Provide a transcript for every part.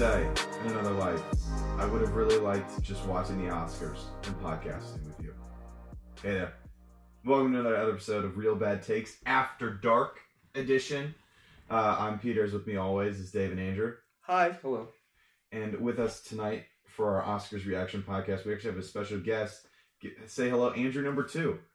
I wanted to say in another life, I would have really liked just watching the Oscars and podcasting with you. Hey there. Welcome to another episode of Reel Bad Takes After Dark edition. Uh, I'm Peter, as with me always is Dave and Andrew. Hi. Hello. And with us tonight for our Oscars reaction podcast, we actually have a special guest. Say hello, Andrew number two.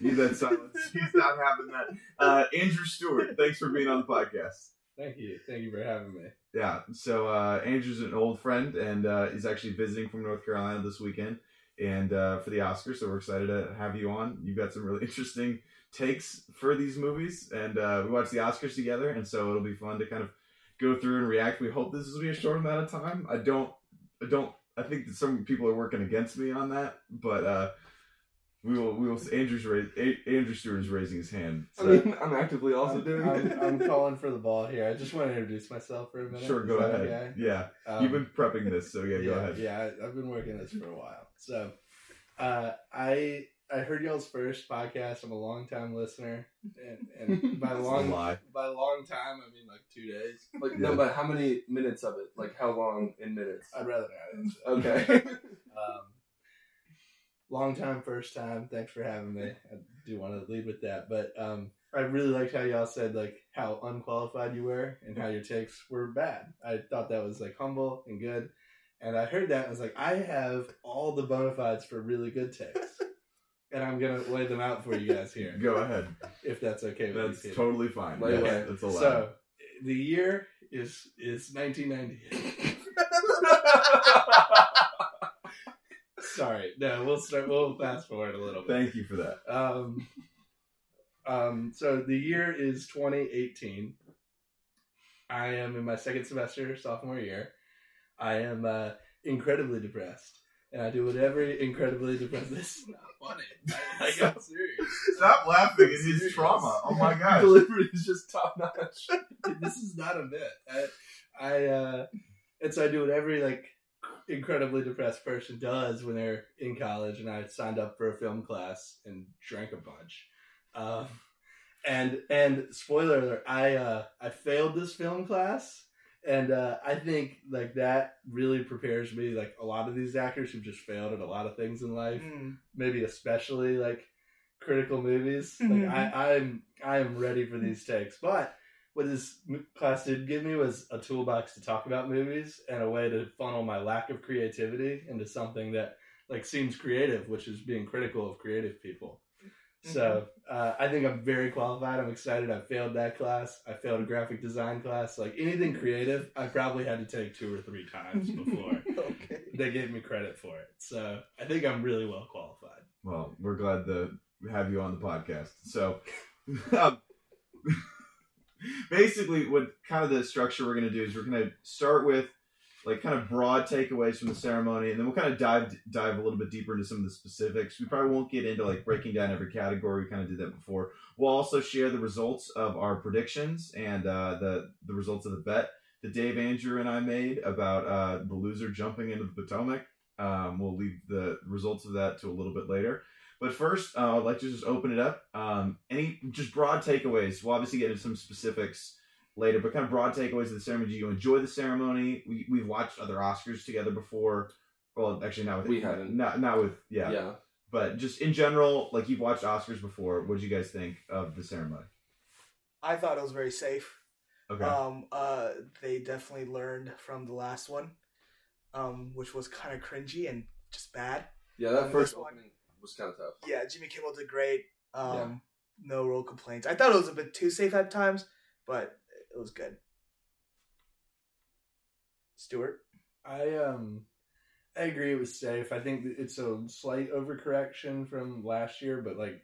You that silence. He's not having that. Uh, Andrew Stewart, thanks for being on the podcast. Thank you. Thank you for having me. Yeah, so uh, Andrew's an old friend, and uh, he's actually visiting from North Carolina this weekend, and uh, for the Oscars. So we're excited to have you on. You've got some really interesting takes for these movies, and uh, we watched the Oscars together, and so it'll be fun to kind of go through and react. We hope this will be a short amount of time. I don't, I don't, I think that some people are working against me on that, but uh, we will, we will. Andrew's raise, A- Andrew Stewart is raising his hand. I mean, I'm actively also I'm, doing I'm, it. I'm calling for the ball here. I just want to introduce myself for a minute. Sure, go that ahead. okay? Yeah, Um, you've been prepping this, so yeah, yeah, go ahead. Yeah, I- I've been working this for a while. So, uh, I I heard y'all's first podcast. I'm a long time listener, and, and by long by long time I mean like two days. Like, Yeah. no, but how many minutes of it? Like, how long in minutes? I'd rather not. answer. Okay. Um, long time, first time. Thanks for having me. I do want to lead with that, but um, I really liked how y'all said like how unqualified you were and how your takes were bad. I thought that was like humble and good, and I heard that and I was like, I have all the bona fides for really good takes, and I'm gonna lay them out for you guys here, Go ahead. if that's okay with That's you. Totally fine. Lay. That's allowed. So the year is is 1998. Sorry, no, we'll start. We'll fast forward a little bit. Thank you for that. Um, um, so the year is 2018. I am in my second semester, sophomore year. I am uh, incredibly depressed, and I do whatever incredibly depressed. This is not funny. I, I got serious. Stop laughing at his trauma. Oh my gosh. Delivery is just top notch. this is not a bit. I, I uh, and so I do what every like incredibly depressed person does when they're in college, and I signed up for a film class and drank a bunch. Um, and and spoiler alert, I uh, I failed this film class, and uh, I think like that really prepares me. Like a lot of these actors who've just failed at a lot of things in life, maybe especially like critical movies. Like Mhm. I, I'm I am ready for these takes. But what this class did give me was a toolbox to talk about movies and a way to funnel my lack of creativity into something that like seems creative, which is being critical of creative people. So uh, I think I'm very qualified. I'm excited. I failed that class. I failed a graphic design class. Like anything creative, I probably had to take two or three times before okay. they gave me credit for it. So I think I'm really well qualified. Well, we're glad to have you on the podcast. So, um, basically, what kind of the structure we're going to do is we're going to start with like kind of broad takeaways from the ceremony, and then we'll kind of dive dive a little bit deeper into some of the specifics. We probably won't get into like breaking down every category. We kind of did that before. We'll also share the results of our predictions and uh, the the results of the bet that Dave, Andrew, and I made about uh, the loser jumping into the Potomac. Um, we'll leave the results of that to a little bit later. But first, uh, I'd like to just open it up. Um, any just broad takeaways? We'll obviously get into some specifics later, but kind of broad takeaways of the ceremony. Do you enjoy the ceremony? We we've watched other Oscars together before. Well, actually, not with We haven't. Not not with yeah. Yeah. But just in general, like you've watched Oscars before. What did you guys think of the ceremony? I thought it was very safe. Okay. Um, uh, they definitely learned from the last one, um, which was kind of cringy and just bad. Yeah, that Um, first one- opening was kind of tough. Yeah, Jimmy Kimmel did great. Um, Yeah. no real complaints. I thought it was a bit too safe at times, but it was good. Stewart, I um I agree it was safe. I think it's a slight overcorrection from last year, but like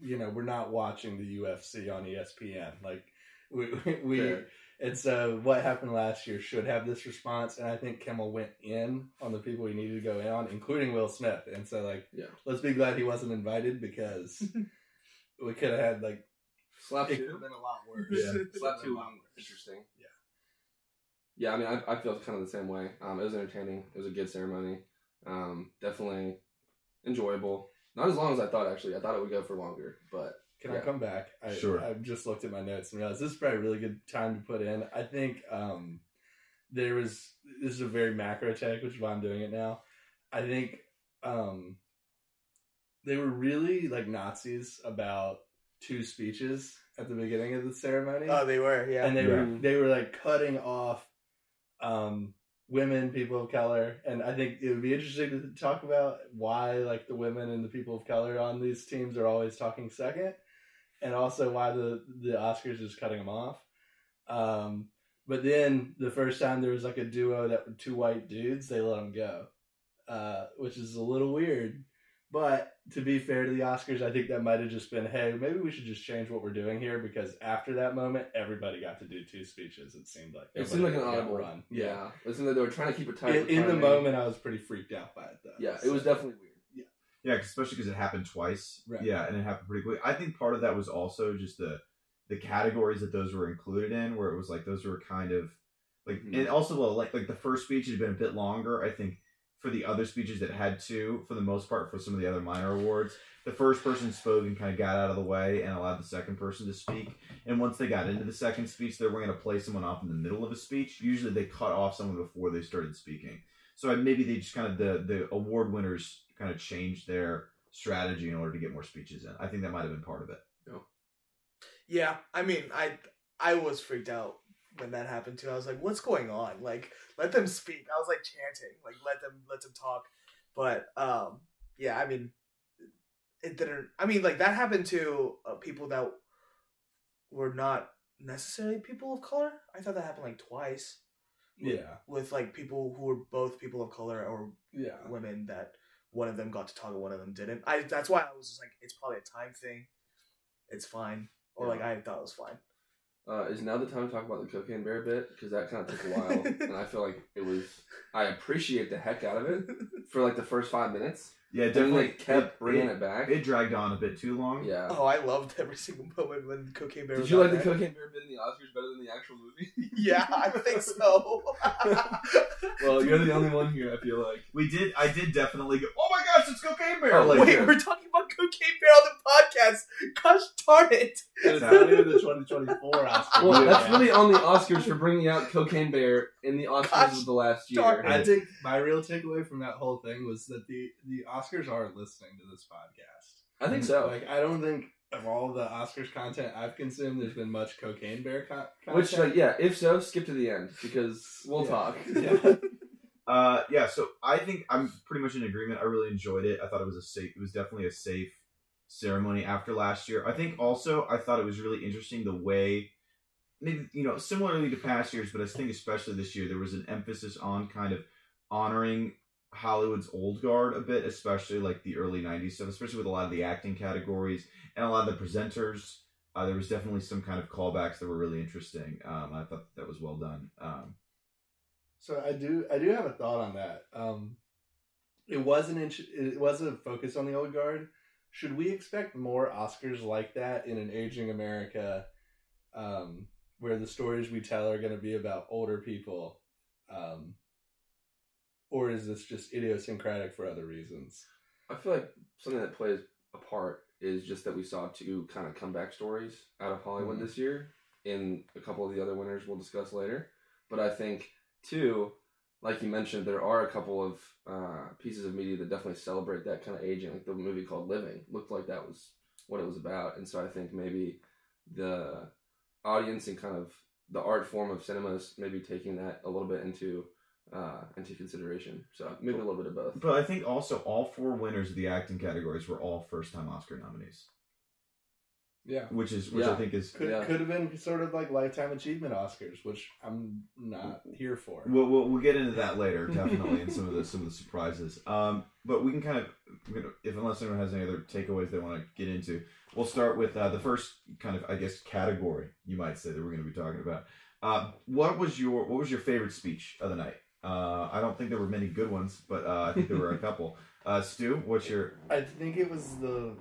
you know, we're not watching the UFC on ESPN. Like we we Fair. and so what happened last year should have this response and I think Kimmel went in on the people he needed to go in on, including Will Smith. And so like Yeah. let's be glad he wasn't invited because we could have had like Slap it could have been a lot worse. Yeah. Slap two. A lot worse. Interesting. Yeah. Yeah, I mean, I, I feel kind of the same way. Um, it was entertaining. It was a good ceremony. Um, definitely enjoyable. Not as long as I thought. Actually, I thought it would go for longer, but Can I come back? I, Sure. I've just looked at my notes and realized this is probably a really good time to put in. I think um, there was this is a very macro take, which is why I'm doing it now. I think um, they were really like Nazis about two speeches at the beginning of the ceremony Oh, they were. Yeah. and they Yeah. were they were like cutting off um women people of color and i think it would be interesting to talk about why like the women and the people of color on these teams are always talking second and also why the the oscars is cutting them off um but then the first time there was like a duo that were two white dudes they let them go uh which is a little weird but to be fair to the Oscars, I think that might have just been, hey, maybe we should just change what we're doing here because after that moment, everybody got to do two speeches. It seemed like It seemed like an audible run. Yeah. Yeah. It seemed like they were trying to keep it tight. In, in the moment, I was pretty freaked out by it though. Yeah, it was definitely weird. Yeah, especially because it happened twice. Right. Yeah, and it happened pretty quick. I think part of that was also just the the categories that those were included in, where it was like those were kind of like, Mhm. and also well, like like the first speech had been a bit longer. I think for the other speeches that had two, for the most part, for some of the other minor awards, the first person spoke and kind of got out of the way and allowed the second person to speak. And once they got into the second speech, they were going to play someone off in the middle of a speech. Usually, they cut off someone before they started speaking. So maybe they just kind of the the award winners kind of changed their strategy in order to get more speeches in. I think that might have been part of it. Yeah, Yeah, I mean, I I was freaked out when that happened too. I was like, "What's going on? Like, let them speak." I was like chanting, like, "Let them, let them talk." But um, yeah, I mean, it didn't. I mean, like that happened to uh, people that were not necessarily people of color. I thought that happened like twice Yeah. with like people who were both people of color or Yeah. women that one of them got to talk and one of them didn't. I that's why I was just like, it's probably a time thing. It's fine, or like I thought it was fine. Uh, is now the time to talk about the cocaine bear a bit because that kind of took a while, and I feel like it was. I appreciate the heck out of it for like the first five minutes. Yeah, And definitely they kept bringing it, it back. It dragged on a bit too long. yeah. Oh, I loved every single moment when Cocaine Bear. Did was you out like the cocaine bear bit in the Oscars better than the actual movie? Yeah, I think so. well, you're the only one here. I feel like. We did. I did definitely go. Oh my gosh, it's Cocaine Bear! Oh, like, Wait, we're talking about Cocaine Bear on the podcast. Gosh darn it! It's not even the 2024 Oscars. Well, Yeah. that's really on the Oscars for bringing out Cocaine Bear in the Oscars Gosh of the last year. darn I think my real takeaway from that whole thing was that the the Oscars are listening to this podcast. I think so. Like, I don't think of all the Oscars content I've consumed, there's been much cocaine bear co- content. Which, like, yeah, if so, skip to the end because we'll Yeah. talk. Yeah. Uh, yeah, so I think I'm pretty much in agreement. I really enjoyed it. I thought it was a safe. It was definitely a safe ceremony after last year. I think also I thought it was really interesting the way, maybe you know, similarly to past years, but I think especially this year there was an emphasis on kind of honoring Hollywood's old guard a bit, especially like the early '90s stuff, especially with a lot of the acting categories and a lot of the presenters. Uh, there was definitely some kind of callbacks that were really interesting. Um, I thought that was well done. Um, So I do I do have a thought on that. Um, it wasn't int- it wasn't focused on the old guard. Should we expect more Oscars like that in an aging America, um, where the stories we tell are going to be about older people, um, or is this just idiosyncratic for other reasons? I feel like something that plays a part is just that we saw two kind of comeback stories out of Hollywood Mhm. this year in a couple of the other winners we'll discuss later. But I think, too, like you mentioned, there are a couple of uh, pieces of media that definitely celebrate that kind of aging. Like the movie called Living looked like that was what it was about. And so I think maybe the audience and kind of the art form of cinema is maybe taking that a little bit into uh, into consideration. So maybe a little bit of both. But I think also all four winners of the acting categories were all first time Oscar nominees, Yeah. which is which Yeah. I think is Could Yeah. could have been sort of like lifetime achievement Oscars, which I'm not here for. we'll, we'll, we'll get into that later definitely and some of the some of the surprises. Um, but we can kind of we're if unless anyone has any other takeaways they want to get into, we'll start with uh, the first kind of I guess category you might say that we're going to be talking about. Uh, what was your what was your favorite speech of the night? Uh, I don't think there were many good ones, but uh, I think there were a couple. Uh, Stu, what's your I think it was the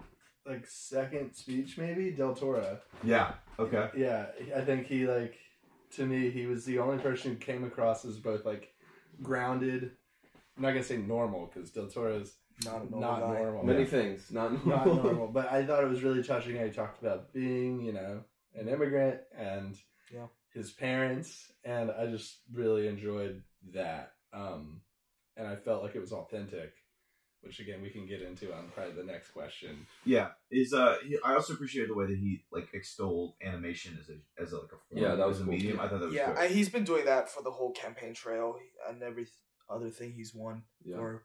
like second speech, maybe Del Toro. yeah okay Yeah, I think he like to me he was the only person who came across as both like grounded. I'm not gonna say normal because Del Toro's not normal not guy. normal. Many things, not normal. not normal. normal. But I thought it was really touching how he talked about being, you know, an immigrant and Yeah. his parents, and I just really enjoyed that. Um, and I felt like it was authentic, which again we can get into on probably the next question. Yeah, is uh, he, I also appreciated the way that he like extolled animation as a as a, like a form, Yeah, that was a cool, medium. too. I thought that was Yeah, good. and he's been doing that for the whole campaign trail and every other thing he's won Yeah. for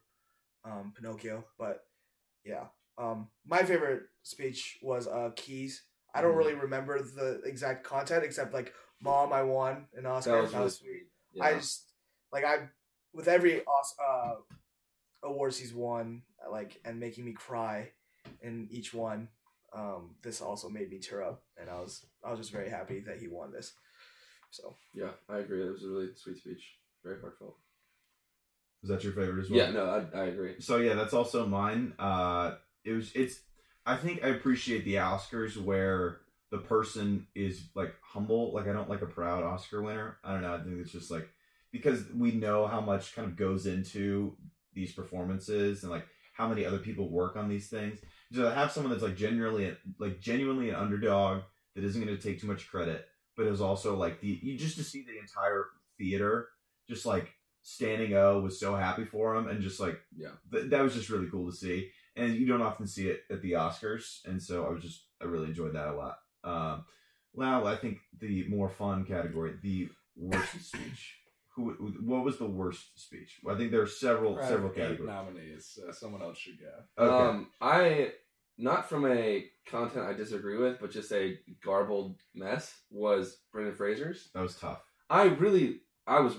um, Pinocchio. But yeah, um, my favorite speech was uh, Ke's. I don't Mhm. really remember the exact content except like, "Mom, I won an Oscar." That was really sweet. sweet. Yeah. I just like I with every Os- uh, awards he's won, like and making me cry in each one. Um, this also made me tear up, and I was I was just very happy that he won this. So yeah, I agree. It was a really sweet speech. Very heartfelt. Was that your favorite as well? Yeah, no, I, I agree. So yeah, that's also mine. Uh, it was. It's. I think I appreciate the Oscars where the person is like humble. Like I don't like a proud Oscar winner. I don't know. I think it's just like because we know how much kind of goes into these performances and like how many other people work on these things. So to have someone that's like genuinely like genuinely an underdog that isn't going to take too much credit, but is also like the you just to see the entire theater just like standing O was so happy for him and just like Yeah. th- that was just really cool to see and you don't often see it at the oscars and so i was just i really enjoyed that a lot um now i think the more fun category the worst speech who what was the worst speech i think there are several Probably several eight categories nominees. So someone else should go. okay Um, I not from a content I disagree with, but just a garbled mess was Brendan Fraser's. that was tough I really I was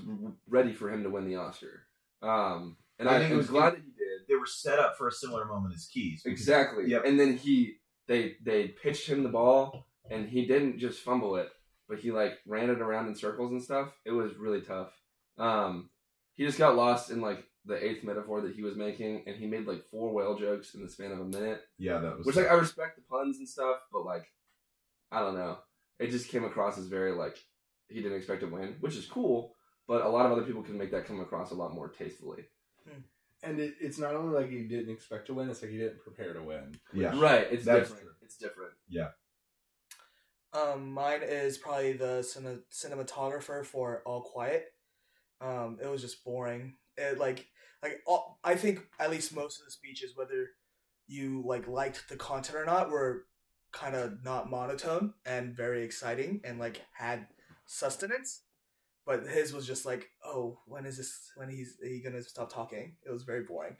ready for him to win the Oscar. Um, and I I, think it am was glad good. that he did. they were set up for a similar moment as Ke's because- Exactly. Yep. And then he they they pitched him the ball and he didn't just fumble it, but he like ran it around in circles and stuff. It was really tough. Um he just got lost in like the eighth metaphor that he was making and he made like four whale jokes in the span of a minute. yeah that was Which like I respect the puns and stuff, but like I don't know. It just came across as very like he didn't expect to win, which is cool, but a lot of other people can make that come across a lot more tastefully. And it, it's not only like he didn't expect to win; it's like he didn't prepare to win. yeah Right, it's That's different. true. It's different. Yeah. Um, mine is probably the cine- cinematographer for All Quiet. Um, it was just boring. It like like all, I think at least most of the speeches, whether you like liked the content or not, were kind of not monotone and very exciting and like had sustenance. But his was just like, oh, when is this? When he's he gonna stop talking? It was very boring.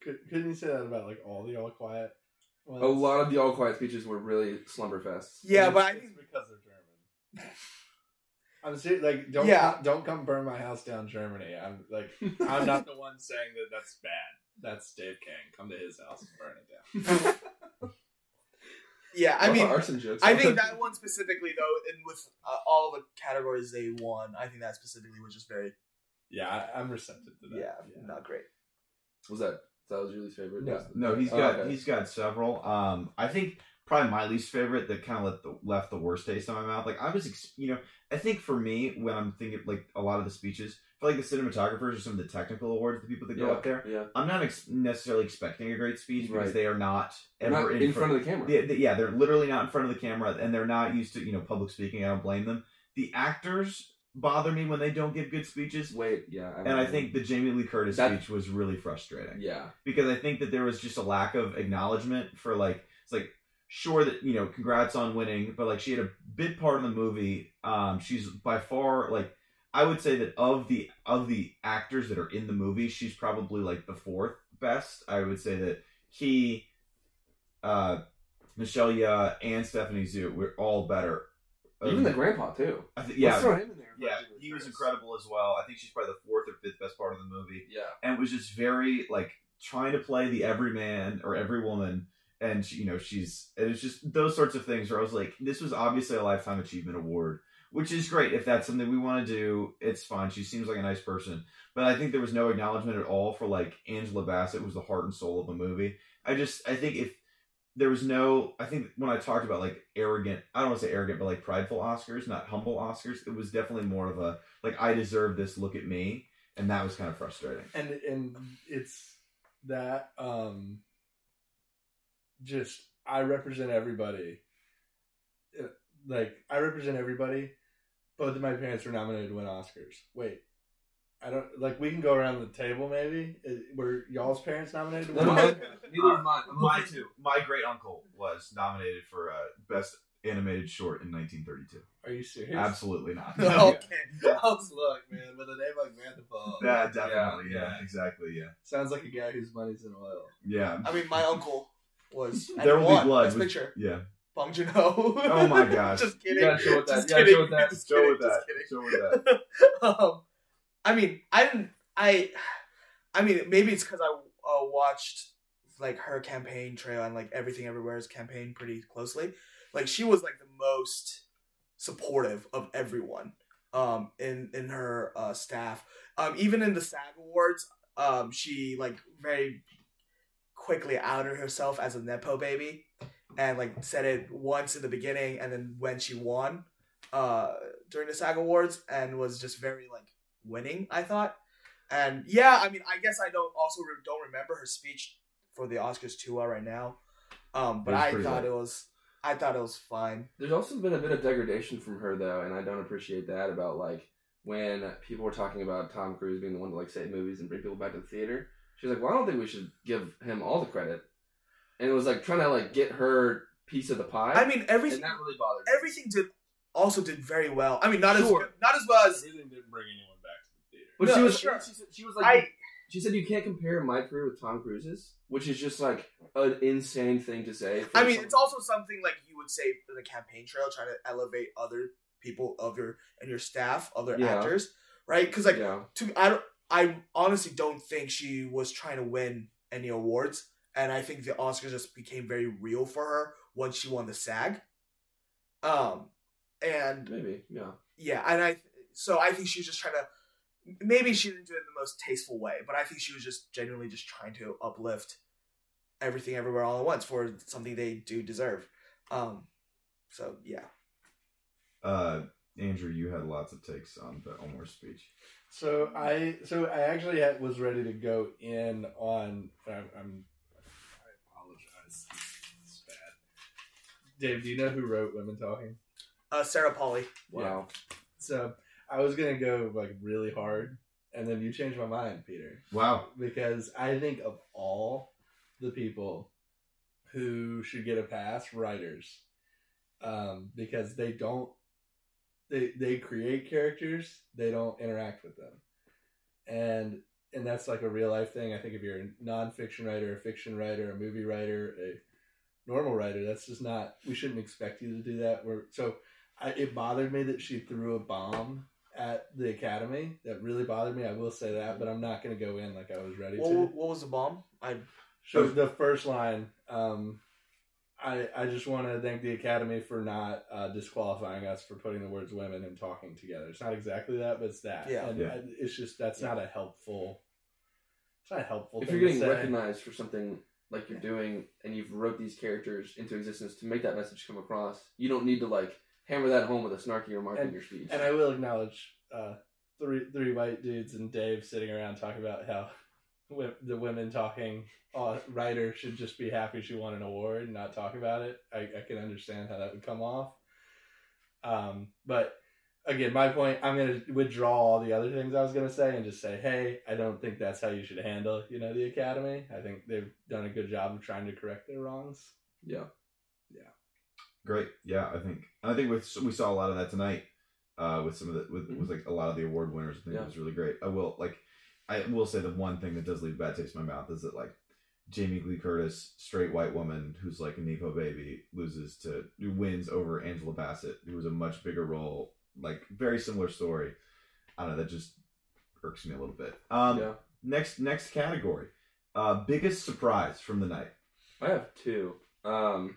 Could, couldn't you say that about like all the All Quiet? Ones? A lot of the all quiet speeches were really slumber fests. Yeah, It's- but I think because they're German. I'm serious. Like, don't Yeah. come, don't come burn my house down, Germany. I'm like, I'm not the one saying that that's bad. That's Dave King. Come to his house and burn it down. yeah, I mean, arson jokes. I think that one specifically though, and with uh, all the categories they won, I think that specifically was just very yeah, I, I'm receptive to that. yeah, not great. was that that was your least favorite. No, no, he's Oh, got okay. he's got several. Um, I think probably my least favorite that kind of left the, left the worst taste in my mouth. Like I was, ex- you know, I think for me when I'm thinking like a lot of the speeches, for like the cinematographers or some of the technical awards, the people that go yeah, up there, Yeah, I'm not ex- necessarily expecting a great speech because Right. they are not ever not in front of the camera. yeah, th- yeah, they're literally not in front of the camera, and they're not used to you know public speaking. I don't blame them. The actors bother me when they don't give good speeches, Wait, yeah, and I think the Jamie Lee Curtis That- speech was really frustrating yeah, because I think that there was just a lack of acknowledgement for like it's like sure that you know congrats on winning, but like she had a big part in the movie. Um, she's by far like I would say that of the of the actors that are in the movie, she's probably like the fourth best. I would say that he, uh, Michelle Yeoh and Stephanie Hsu were all better. even Um, the grandpa too. I think Let's yeah, throw him in there. yeah, he was incredible as well. I think she's probably the fourth or fifth best part of the movie Yeah, and it was just very like trying to play the everyman or every woman and you know she's it was just those sorts of things where i was like this was obviously a lifetime achievement award which is great. If that's something we want to do it's fine. She seems like a nice person. But i think there was no acknowledgement at all for like angela bassett was the heart and soul of the movie. I just i think if there was no i think when i talked about like arrogant i don't want to say arrogant but like prideful oscars not humble oscars it was definitely more of a like i deserve this look at me. And that was kind of frustrating. And and it's that um just I represent everybody. Uh, Like I represent everybody. Both of my parents were nominated to win Oscars. Wait, I don't like. We can go around the table. Maybe Uh, were y'all's parents nominated to No, win? neither of mine. My two. My great uncle was nominated for uh, best animated short in 1932. Are you serious? Absolutely not. okay. How's luck, man? With a name like Mantipal, Yeah, definitely. Yeah, Yeah, yeah. exactly. Yeah, sounds like a guy whose money's in oil. yeah. I mean, my uncle was. There will be blood. Best was- picture. Yeah. Bong Joon Ho. Oh my gosh. just You kidding. gotta show with that. Just You gotta kidding. show with that. Just Show kidding. with that. Just kidding. Show with that. um, I mean, I didn't. I, I mean, maybe it's because I uh, watched like her campaign trail and like everything everywhere's campaign pretty closely. Like she was like the most supportive of everyone um in in her uh staff um even in the SAG awards um she like very quickly outed herself as a nepo baby and like said it once in the beginning and then when she won uh during the SAG awards and was just very like winning I thought and yeah I mean I guess I don't also re- don't remember her speech for the Oscars too well right now um but I thought good. it was I thought it was fine There's also been a bit of degradation from her though, and I don't appreciate that about like when people were talking about Tom Cruise being the one to like save movies and bring people back to the theater. She's like, "Well, I don't think we should give him all the credit," and it was like trying to like get her piece of the pie. I mean everything and that really bothered me. everything did also did very well. I mean, not Sure. as not as well as Everything didn't bring anyone back to the theater. But No, she was sure. she, said, she was like I. she said you can't compare my career with Tom Cruise's, which is just like an insane thing to say. I mean, someone- it's also something like you would say in the campaign trail, trying to elevate other people of your and your staff, other Yeah. actors, right? Because like yeah. to I don't I honestly don't think she was trying to win any awards, and I think the Oscars just became very real for her once she won the SAG. Um, and Maybe, yeah. yeah, and I so I think she was just trying to. Maybe she didn't do it in the most tasteful way, but I think she was just genuinely just trying to uplift everything everywhere all at once for something they do deserve. Um, so yeah, Uh, Andrew, you had lots of takes on the Omar speech. So I so I actually had, was ready to go in on. I'm, I'm I apologize. It's bad. Dave, do you know who wrote Women Talking? uh, Sarah Polley. Wow. So I was gonna go like really hard, and then you changed my mind, Peter, Wow. because I think of all the people who should get a pass, writers, um, because they don't they they create characters, they don't interact with them, and and that's like a real life thing. I think if you're a nonfiction writer, a fiction writer, a movie writer, a normal writer, that's just not. We shouldn't expect you to do that. We're so. I, it bothered me that she threw a bomb at the academy. That really bothered me. I will say that, but I'm not going to go in like I was ready What, to. what was the bomb? I So the first line, um, I I just want to thank the Academy for not uh, disqualifying us for putting the words "women" and "talking" together. It's not exactly that, but it's that. Yeah. and Yeah. I- it's just that's not a helpful. It's not a helpful. If thing you're to getting say. recognized for something like you're doing and you've wrote these characters into existence to make that message come across, you don't need to like hammer that home with a snarky remark in your speech. and I will acknowledge uh, three three white dudes and Dave sitting around talking about how wo- the women talking uh, writer should just be happy she won an award and not talk about it. I, I can understand how that would come off. Um, but again, my point, I'm going to withdraw all the other things I was going to say and just say, hey, I don't think that's how you should handle, you know, the academy. I think they've done a good job of trying to correct their wrongs. yeah. Yeah. Great. Yeah, I think I think we we saw a lot of that tonight uh, with some of the with, with like a lot of the award winners. I think Yeah. it was really great. I will like I will say the one thing that does leave a bad taste in my mouth is that like Jamie Lee Curtis, straight white woman who's like a Nepo baby, loses to who wins over Angela Bassett, who was a much bigger role, like very similar story. I don't know. That just irks me a little bit. Um, yeah. Next next category, uh, biggest surprise from the night. I have two. Um,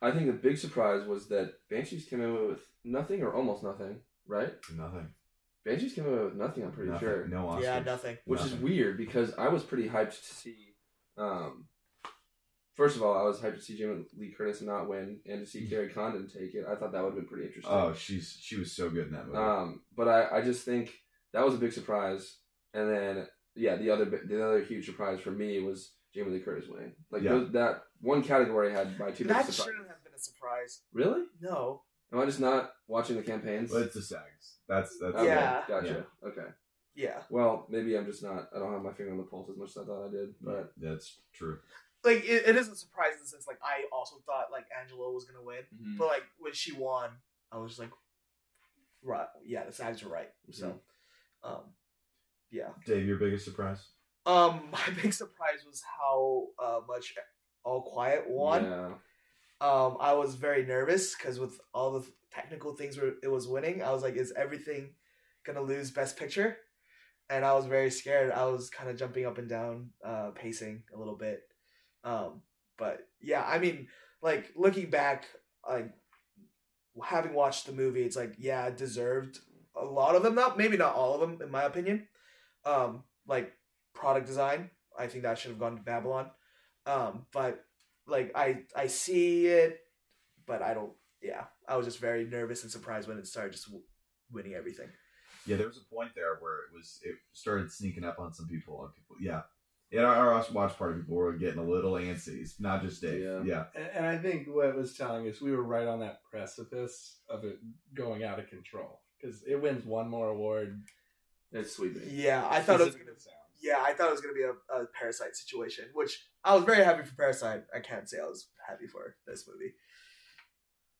I think the big surprise was that Banshees came in with nothing or almost nothing, right? Nothing. Banshees came out with nothing, I'm pretty Nothing. sure. No Oscars. yeah nothing. Which is weird because I was pretty hyped to see. Um, first of all, I was hyped to see Jamie Lee Curtis not win and to see Kerry Condon take it. I thought that would have been pretty interesting. Oh, she's she was so good in that movie. Um, but I, I just think that was a big surprise. And then yeah, the other the other huge surprise for me was Jamie Lee Curtis winning. Like Yeah. those, that one category had my two That biggest surprises. shouldn't have been a surprise. Really? No. Am I just not watching the campaigns? But it's the SAGs. That's that's Okay, Yeah. Gotcha. Okay. Yeah. Well, maybe I'm just not. I don't have my finger on the pulse as much as I thought I did. But that's true. Like it, it is a surprise since like I also thought like Angela was gonna win, Mhm. but like when she won, I was like, right, yeah, the sides are right. So, um, yeah. Dave, your biggest surprise? Um, my big surprise was how uh, much All Quiet won. Yeah. Um, I was very nervous because with all the technical things where it was winning, I was like, is everything gonna lose Best Picture? And I was very scared. I was kind of jumping up and down, uh, pacing a little bit. Um, but yeah, I mean, like looking back, like having watched the movie, it's like yeah, it deserved a lot of them. Not maybe not all of them, in my opinion. Um, like product design, I think that should have gone to Babylon. Um, but like I I see it, but I don't. Yeah, I was just very nervous and surprised when it started just w- winning everything. Yeah, there was a point there where it was it started sneaking up on some people. And people, yeah, yeah. Our, our watch party people were getting a little antsy. It's not just Dave. Yeah. Yeah, And, and I think what it was telling us, we were right on that precipice of it going out of control because it wins one more award. It's sweeping. Yeah, I thought it was gonna. to sound. Yeah, I thought it was gonna be a, a Parasite situation, which I was very happy for Parasite. I can't say I was happy for this movie.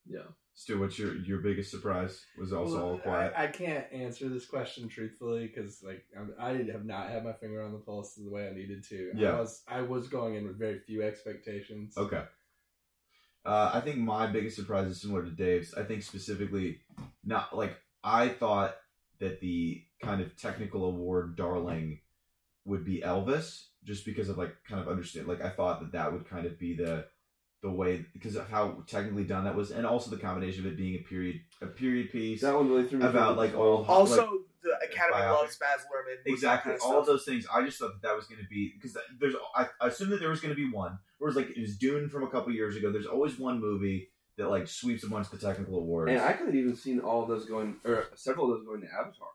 Yeah. Stu, what's your your biggest surprise? Was also Well, all quiet. I, I can't answer this question truthfully because like I'm, I have not had my finger on the pulse the way I needed to. Yeah. I was I was going in with very few expectations. Okay. Uh, I think my biggest surprise is similar to Dave's. I think specifically, not like I thought that the kind of technical award darling would be Elvis, just because of like kind of understand. Like I thought that that would kind of be the the way because of how technically done that was, and also the combination of it being a period a period piece That one really threw me. about like a all. Also, like, the Academy biopic. loves Baz Luhrmann. exactly kind of all of stuff. those things. I just thought that that was going to be because there's I, I assumed that there was going to be one. Whereas like it was Dune from a couple years ago. There's always one movie that like sweeps a bunch of the technical awards. And I could have even seen all of those going, or several of those going to Avatar.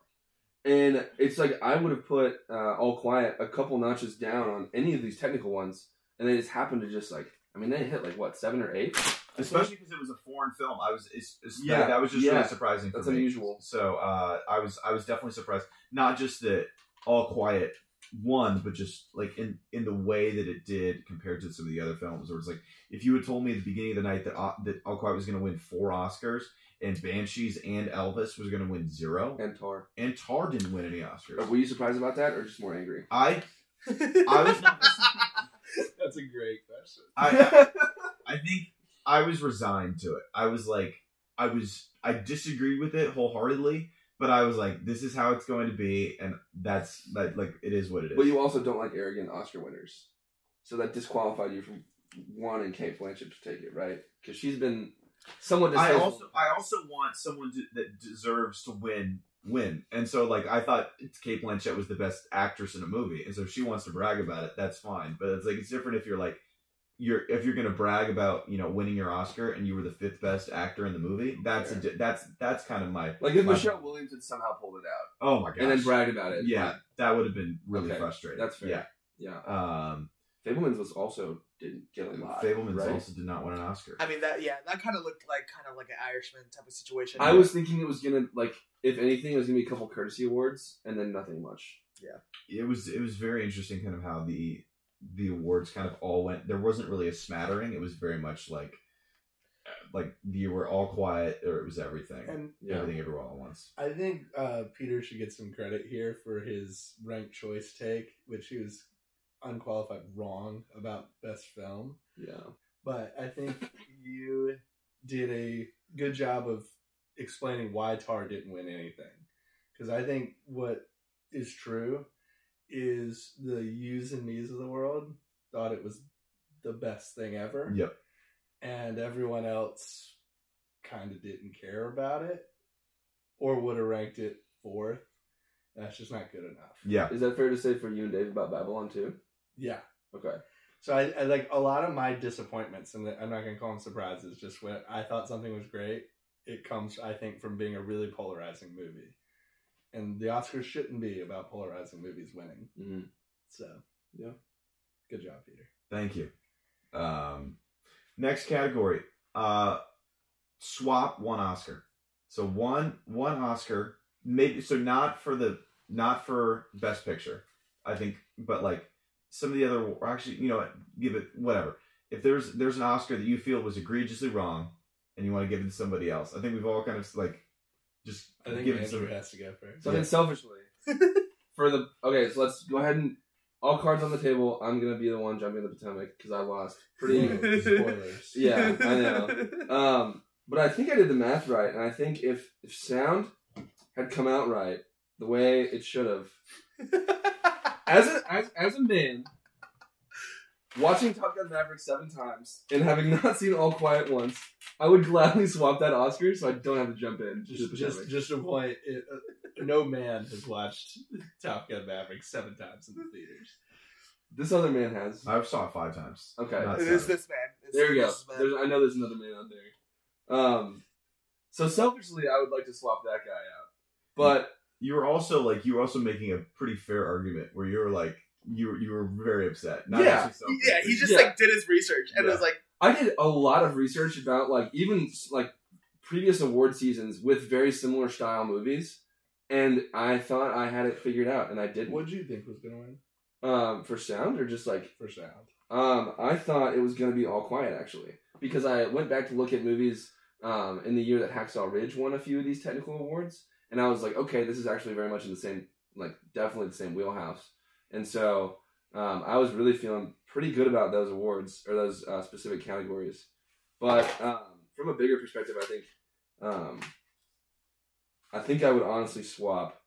And it's like I would have put uh, All Quiet a couple notches down on any of these technical ones, and they just happened to just like, I mean, they hit like what seven or eight. especially because it was a foreign film. I was, it's, it's Yeah, that, was just yeah. really surprising. That's me. unusual. So uh, I was, I was definitely surprised. Not just that All Quiet won, but just like in in the way that it did compared to some of the other films. Where it's like if you had told me at the beginning of the night that uh, that All Quiet was going to win four Oscars and Banshees and Elvis was going to win zero, And Tar. and Tar didn't win any Oscars. Were you surprised about that, or just more angry? I I was. That's a great question. I I think I was resigned to it. I was like, I was I disagreed with it wholeheartedly, but I was like, this is how it's going to be, and that's that like it is what it is. But you also don't like arrogant Oscar winners, so that disqualified you from wanting Cate Blanchett to take it, right? Because she's been somewhat. I also I also want someone to, that deserves to win win, and so like I thought Cate Blanchett was the best actress in a movie, and so if she wants to brag about it, that's fine. But it's like it's different if you're like. You're, if you're gonna brag about you know winning your Oscar and you were the fifth best actor in the movie, that's a, that's that's kind of my like if my- Michelle Williams had somehow pulled it out Oh my gosh! and then bragged about it. yeah, that would have been really Okay, frustrating. that's fair. Yeah. yeah. Um, Fabelmans was also didn't get a lot. Fabelmans right? also did not win an Oscar. I mean that yeah, that kind of looked like kind of like an Irishman type of situation. I was thinking it was gonna like, if anything, it was gonna be a couple courtesy awards and then nothing much. Yeah, it was it was very interesting, kind of how the the awards kind of all went. There wasn't really a smattering. It was very much like like you were all quiet or it was everything, And Yeah. everything everywhere all at once. I think uh, Peter should get some credit here for his ranked choice take, which he was unqualified wrong about best film. Yeah. But I think you did a good job of explaining why Tar didn't win anything. Because I think what is true is the yous and me's of the world thought it was the best thing ever. Yep. And everyone else kind of didn't care about it or would have ranked it fourth. That's just not good enough. Yeah. Is that fair to say for you and Dave about Babylon too? Yeah. Okay. So I, I like a lot of my disappointments, and I'm not going to call them surprises. Just when I thought something was great, it comes, I think, from being a really polarizing movie. and the Oscars shouldn't be about polarizing movies winning. hmm So, Yeah. good job, Peter. Thank you. Um, next category. Uh, swap one Oscar. So one one Oscar, maybe so not for the not for Best Picture, I think, but like some of the other. Or actually, you know, what, give it whatever. If there's there's an Oscar that you feel was egregiously wrong, and you want to give it to somebody else, I think we've all kind of like just I think give it Andrew some. has to go first. So I think selfishly, for the okay, so let's go ahead and all cards on the table. I'm gonna be the one jumping the Potomac because I lost. Pretty. Ooh, spoilers. Yeah, I know. Um, but I think I did the math right, and I think if if sound had come out right the way it should have, as a as, as a man, watching Top Gun Maverick seven times and having not seen All Quiet once, I would gladly swap that Oscar so I don't have to jump in. Just, the just, just a point. It, uh, no man has watched Top Gun Maverick seven times in the theaters. this other man has. I've saw it five times. Okay. Not it is seven. this man. It's There we go. There's, I know there's another man out there. Um, so selfishly, I would like to swap that guy out, but you were also like you were also making a pretty fair argument where you were like you were you were very upset. Not Yeah. yeah, he just Yeah. like did his research and Yeah. was like, I did a lot of research about like even like previous award seasons with very similar style movies, and I thought I had it figured out, and I didn't. What did you think was going to win Um, for sound or just like for sound? um, I thought it was gonna be All Quiet actually because I went back to look at movies um in the year that Hacksaw Ridge won a few of these technical awards, and I was like, okay, this is actually very much in the same like definitely the same wheelhouse, and so um, I was really feeling pretty good about those awards or those uh, specific categories, but um, from a bigger perspective, I think um, I think I would honestly swap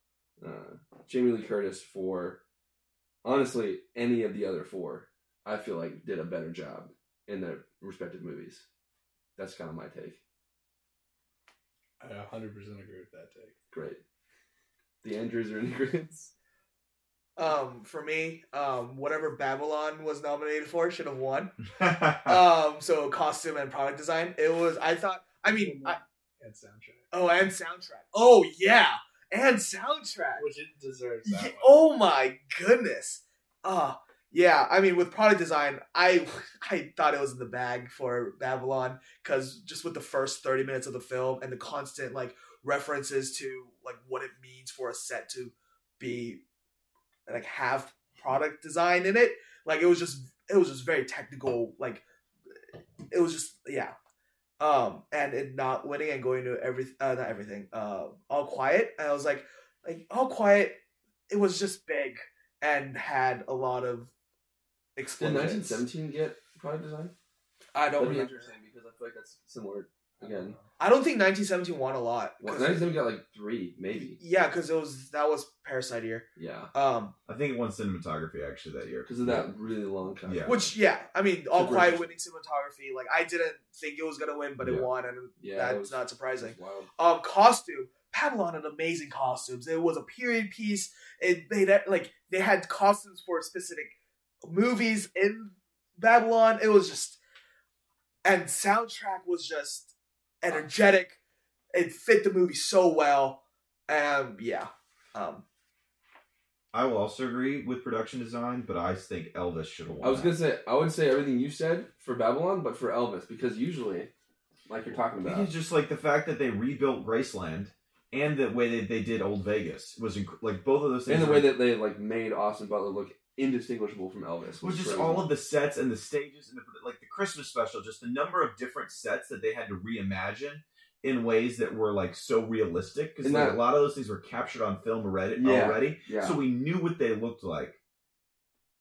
uh, Jamie Lee Curtis for honestly any of the other four. I feel like did a better job in their respective movies. That's kind of my take. I 100% agree with that take. Great. The Andrews are in agreement. um, for me, um, whatever Babylon was nominated for should have won. Um, so costume and product design. It was. I thought. I mean, I, And soundtrack, oh, and soundtrack. Oh yeah, and soundtrack. which it deserves that Ye- one. oh my goodness. Uh yeah, I mean with product design, I I thought it was in the bag for Babylon cuz just with the first 30 minutes of the film and the constant like references to like what it means for a set to be like have product design in it, like it was just it was just very technical like it was just yeah. Um and it not winning and going to every uh, not everything. Uh all quiet. And I was like like all quiet it was just big and had a lot of Did explosions. 1917 get product design? I don't That'd be remember. interesting because I feel like that's similar again. I don't think 1917 won a lot. Well, 'cause- 1917 got like three, maybe. yeah, because it was that was Parasite year. Yeah, Um, I think it won cinematography actually that year because of that really long time. Yeah. which yeah, I mean, All Super Quiet winning cinematography. Like I didn't think it was gonna win, but Yeah. it won, and Yeah, it that's was- not surprising. It's wild. Um, costume. Babylon had amazing costumes. It was a period piece. It they had, like they had costumes for a specific movies in Babylon. It was just and soundtrack was just energetic. It fit the movie so well. Um, yeah. Um, I will also agree with production design, but I think Elvis should have won. I was gonna say I would say everything you said for Babylon, but for Elvis because usually, like you're talking about, It's just like the fact that they rebuilt Graceland and the way that they did Old Vegas was inc- like both of those things. and the were- way that they like made Austin Butler look indistinguishable from Elvis, was just all of the sets and the stages and the, like the Christmas special, just the number of different sets that they had to reimagine in ways that were like so realistic because like, a lot of those things were captured on film already. Yeah. already. yeah. So we knew what they looked like.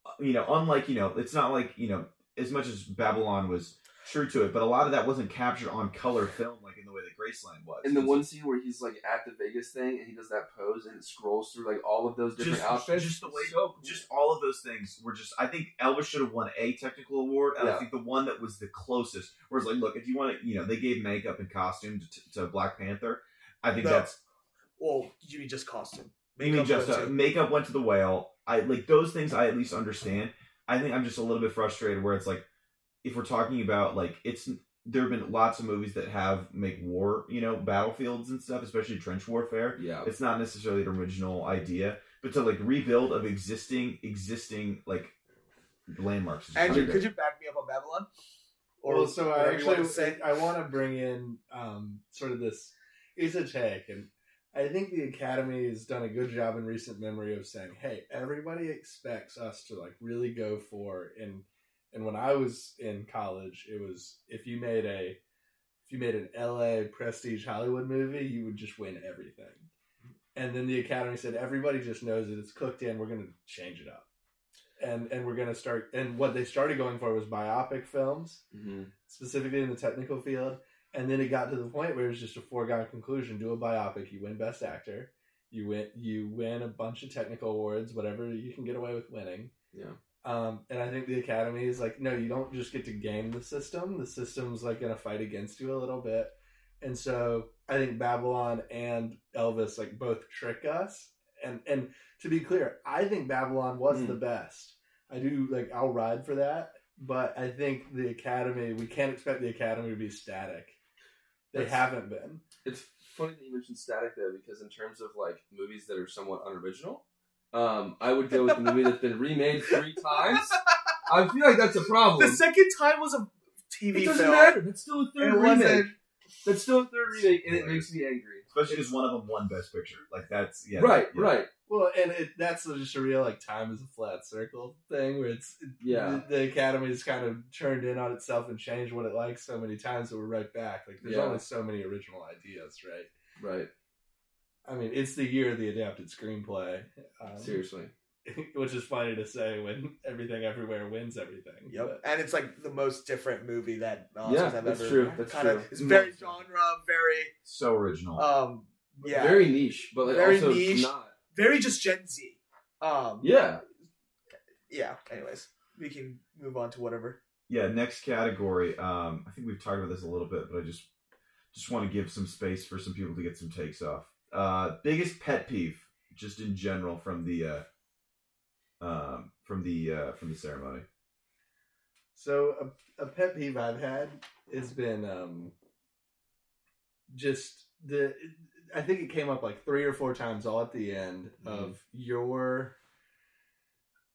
Uh, You know, unlike you know, it's not like you know, as much as Babylon was true to it, but a lot of that wasn't captured on color film like in the way that Graceland was. And the one scene where he's like at the Vegas thing and he does that pose and it scrolls through like all of those different just, outfits. just the way, so cool. just all of those things were just. I think Elvis should have won a technical award, and Yeah. I think the one that was the closest, was like, look, if you want to, you know, they gave makeup and costume to, to Black Panther. I think No. that's well, you mean just costume? maybe Makeup just uh, makeup went to the whale. I like those things. I at least understand. I think I'm just a little bit frustrated where it's like, if we're talking about like it's there have been lots of movies that have make war, you know, battlefields and stuff, especially trench warfare. Yeah. It's not necessarily an original idea, but to like rebuild of existing existing like landmarks. is Andrew, could you back me up on Babylon? well, so I whatever you want actually to say. I want to bring in um, sort of this. It's a take, and I think the Academy has done a good job in recent memory of saying, "Hey, everybody expects us to like really go for." And and when I was in college, it was if you made a if you made an L.A. prestige Hollywood movie, you would just win everything. And then the Academy said, "Everybody just knows that it's cooked in. We're going to change it up." And, and we're gonna start and what they started going for was biopic films hmm specifically in the technical field. And then it got to the point where it was just a foregone conclusion: do a biopic, you win Best Actor, you win you win a bunch of technical awards, whatever you can get away with winning. Yeah. Um, and I think the Academy is like, no, you don't just get to game the system. The system's like going to fight against you a little bit. And so I think Babylon and Elvis like both trick us. And and to be clear, I think Babylon was Mm. the best. I do like I'll ride for that, but I think the Academy we can't expect the Academy to be static. They That's- haven't been. It's funny that you mentioned static though, because in terms of like movies that are somewhat unoriginal, um, I would go with the movie that's been remade three times. I feel like that's a problem. The second time was a TV it doesn't film. matter. That's still a It third wasn't- remake. That's still a third remake, and it makes me angry. especially because one of them won Best Picture. Like that's yeah, right, yeah. right. Well, and it, that's just a real like time is a flat circle thing where it's Yeah. the, the Academy's kind of turned in on itself and changed what it likes so many times that we're right back. Like there's Yeah. only so many original ideas, right? Right. I mean, it's the year of the adapted screenplay. Um, Seriously. which is funny to say when everything everywhere wins everything. Yep, But- and it's like the most different movie that the Oscars Yeah, have that's ever. true, that's kinda, true. It's very genre, very So original. um, yeah, Very niche, but like Very also niche. not. very just Gen Z. Um, Yeah. yeah. Anyways, we can move on to whatever. yeah, next category. Um, I think we've talked about this a little bit, but I just just want to give some space for some people to get some takes off. Uh, biggest pet peeve, just in general, from the uh, um, from the uh, from the ceremony. So a, a pet peeve I've had has been um, just the. I think it came up like three or four times all at the end of your.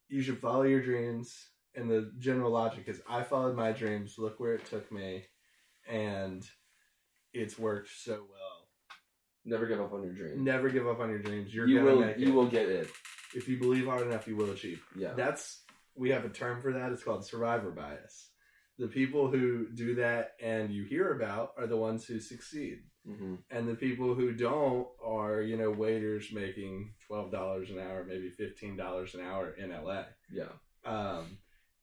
You should follow your dreams, and the general logic is I followed my dreams. Look where it took me, and it's worked so well. Never give up on your dreams. Never give up on your dreams. You're you will. You it. will get it. If you believe hard enough, you will achieve. Yeah. That's we have a term for that. It's called survivor bias. The people who do that and you hear about are the ones who succeed. hmm And the people who don't are, you know, waiters making twelve dollars an hour, maybe fifteen dollars an hour in LA. Yeah. Um,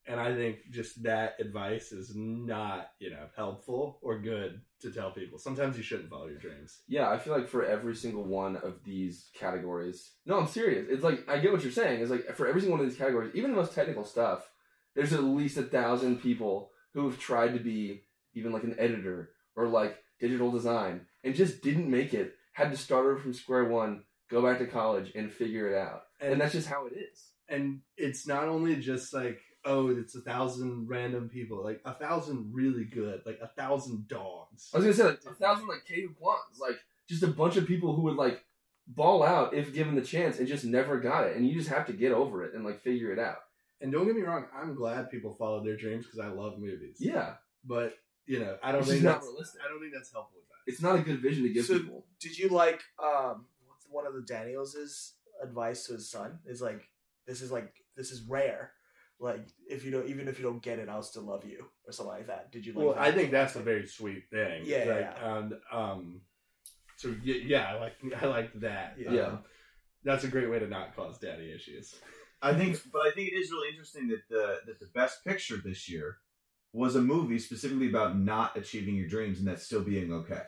and I think just that advice is not, you know, helpful or good to tell people. Sometimes you shouldn't follow your dreams. Yeah, I feel like for every single one of these categories, no, I'm serious. It's like I get what you're saying. It's like for every single one of these categories, even the most technical stuff, there's at least a thousand people who have tried to be even like an editor or like digital design and just didn't make it. Had to start over from square one, go back to college, and figure it out. And, that's just how it is. and it's not only just like oh it's a thousand random people like a thousand really good like a thousand dogs I was gonna say like a thousand like Ke Quans, like just a bunch of people who would like ball out if given the chance and just never got it, and you just have to get over it and like figure it out. and don't get me wrong i'm glad people follow their dreams because i love movies Yeah, but you know i don't it's think not that's realistic. i don't think that's helpful advice It's not a good vision to give So- people. Did you like um one of the Daniels' advice to his son is like this is like this is rare. Like if you don't even if you don't get it, I'll still love you or something like that. Did you like well that? i think that's a very sweet thing Yeah, like, yeah. and um so yeah, yeah i like i like that Yeah. Yeah. Um, that's a great way to not cause daddy issues I think, but I think it is really interesting that the that the best picture this year was a movie specifically about not achieving your dreams and that still being okay.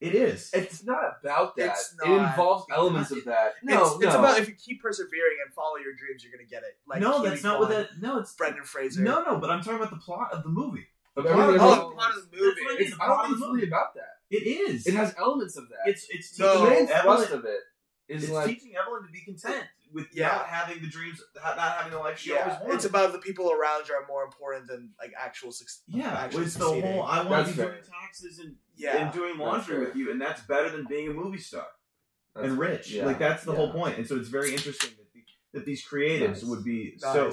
It is. It's not about that. It's It involves elements of that. No, it's, it's no. about if you keep persevering and follow your dreams, you're gonna get it. Like no, Huey that's not what that. No, it's Brendan Fraser. No, no, but I'm talking about the plot of the movie. The plot of Oh, part of the movie. what it is. It's, I don't think it's really about that. It is. It has elements of that. It's it's No. the main thrust of it is it's like teaching Evelyn to be content with Yeah. not having the dreams, not having the life she yeah, always wanted. it's about the people around you are more important than like actual success. yeah, actually it's the succeeding. whole. I want to be doing taxes and Yeah, and doing laundry with you, and that's better than being a movie star That's- and rich. yeah, Like that's the whole point. And so it's very interesting that, the, that these creatives Nice. would be Nice. so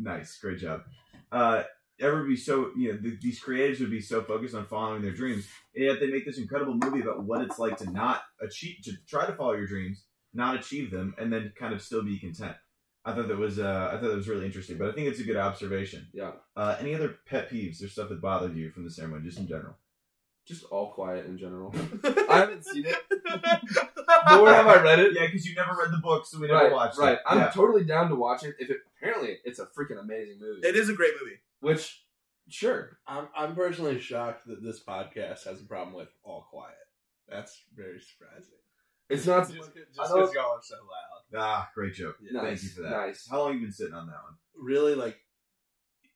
nice. Great job. Uh, everybody be so you know th- these creatives would be so focused on following their dreams, and yet they make this incredible movie about what it's like to not achieve, to try to follow your dreams, not achieve them, and then kind of still be content. I thought that was uh, I thought that was really interesting, but I think it's a good observation. Yeah. Uh, any other pet peeves or stuff that bothered you from the ceremony, just in general? Just all quiet in general. I haven't seen it. Nor have I read it. Yeah, because you never read the book, so we never right, watched right. it. I'm yeah. totally down to watch it. If it apparently it's a freaking amazing movie. it is a great movie. Which, sure, I'm I'm personally shocked that this podcast has a problem with all quiet. That's very surprising. It's not. Just I because don't- y'all are so loud. Ah, great joke. Yeah. Thank Nice, you for that. nice. How long have you been sitting on that one? Really, like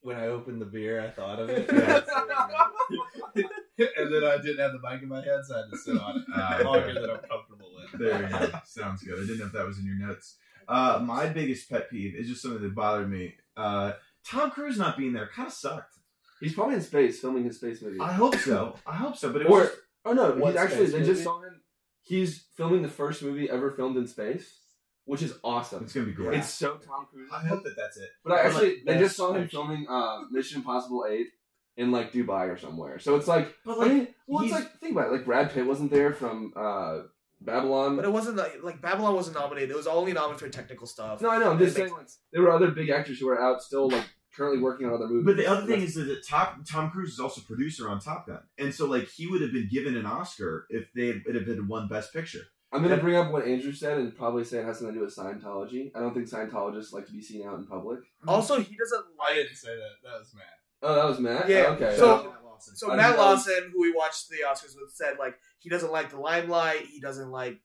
when I opened the beer, I thought of it. And then I didn't have the mic in my hand, so I had to sit on it Ah, longer okay. than I'm comfortable with. There you go. Sounds good. I didn't know if that was in your notes. Uh, my biggest pet peeve is just something that bothered me. Uh, Tom Cruise not being there kind of sucked. He's probably in space filming his space movie. I hope so. I hope so. But it or was oh no, What he's actually space they movie? just saw him. He's filming the first movie ever filmed in space, which is awesome. it's gonna be great. It's so Tom Cruise. I hope that that's it. But I actually, they That's just saw him filming uh, Mission Impossible Eight in like Dubai or somewhere. So it's like, But I like, mean, well, it's like think about it. Like Brad Pitt wasn't there from uh, Babylon. But it wasn't like, like Babylon wasn't nominated. It was only nominated for technical stuff. no, I know. I'm just saying, like, there were other big actors who were out still like currently working on other movies. but the other thing is that the Top, Tom Cruise is also producer on Top Gun, and so like he would have been given an Oscar if they it had been won Best Picture. I'm gonna bring up what Andrew said and probably say it has something to do with Scientology. I don't think Scientologists like to be seen out in public. Also, he doesn't I like. didn't say that. That was Matt. Oh, that was Matt. Yeah, Oh, okay. so- Matt Lawson. So I Matt didn't know- Lawson, who we watched the Oscars with, said like he doesn't like the limelight. He doesn't like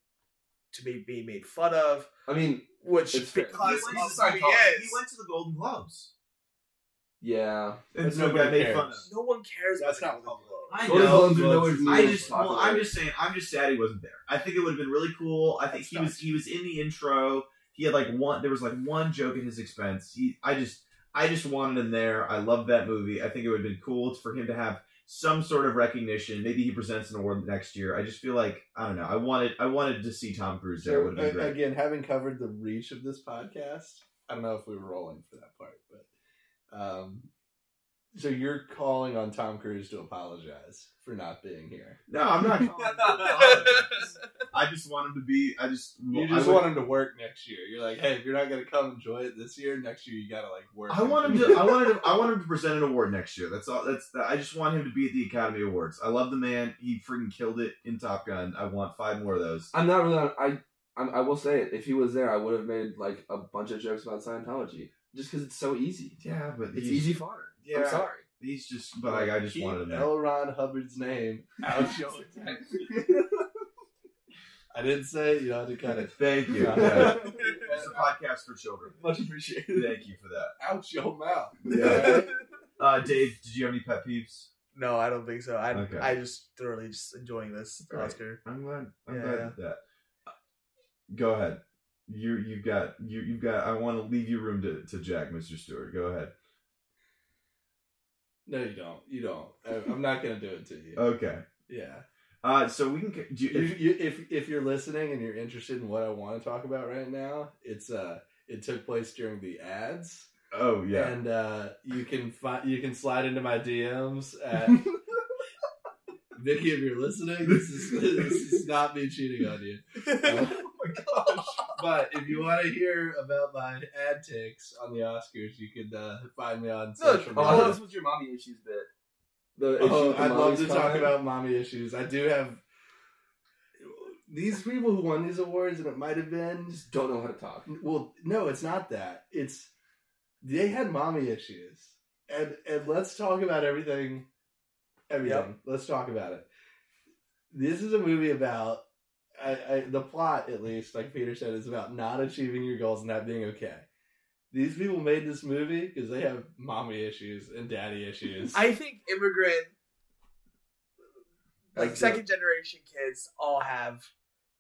to be being made fun of, I mean, which It's fair. because he went, to who he Scientology. is, he went to the Golden Globes, yeah. and so nobody got made cares. fun of. no one cares. That's about not the Public. I know. Public public nowhere near I just, well, I'm just saying, I'm just sad he wasn't there. I think it would have been really cool. I think That's he was, he was in the intro. He had like one, there was like one joke at his expense. He, I just, I just wanted him there. I love that movie. I think it would have been cool for him to have some sort of recognition. Maybe he presents an award next year. I just feel like I don't know. I wanted, I wanted to see Tom Cruise there. It So would have been great. again, having covered the reach of this podcast, I don't know if we were rolling for that part, but um, so you're calling on Tom Cruise to apologize for not being here. No, I'm not. calling him to apologize. I just want him to be. I just. You I just would- want him to work next year. You're like, hey, if you're not gonna come enjoy it this year, next year you gotta like work. I want him to. I want him. To, I want him to present an award next year. That's all. That's. I just want him to be at the Academy Awards. I love the man. He freaking killed it in Top Gun. I want five more of those. I'm not really. I I'm, I will say it. If he was there, I would have made like a bunch of jokes about Scientology, just because it's so easy. Yeah, but It's he's, easy fodder. Yeah. I'm sorry. He's just. But I, I just Keep wanted to there. L. Ron Hubbard's name out your I didn't say it, you know, i to kind of Thank you. Yeah. It's a podcast for children. Much appreciated. Thank you for that. Out your mouth. Yeah. Uh, Dave, did you have any pet peeves? No, I don't think so. I Okay. I just thoroughly just enjoying this Great. Oscar. I'm glad. I'm Yeah. glad at that. Go ahead. You you've got you you've got. I want to leave you room to to Jack, Mr. Stewart. Go ahead. No, you don't. You don't. I, I'm not gonna do it to you. Okay. Yeah. Uh, so we can. Do you, If, you, if if you're listening and you're interested in what I want to talk about right now, it's uh it took place during the ads. oh yeah. And uh you can find you can slide into my DMs at Vicky if you're listening, this is this is not me cheating on you. But if you want to hear about my ad takes on the Oscars, you can uh, find me on social Oh, media. Oh, this was your mommy issues bit. The Oh, I'd love to talk about mommy issues. I do have these people who won these awards, and it might have been. Just don't know how to talk. Well, no, it's not that. It's they had mommy issues, and and let's talk about everything. Everything. Yep. Let's talk about it. This is a movie about. I, I, the plot, at least, like Peter said, is about not achieving your goals and not being okay. These people made this movie because they have mommy issues and daddy issues. I think immigrant, like That's second generation kids, all have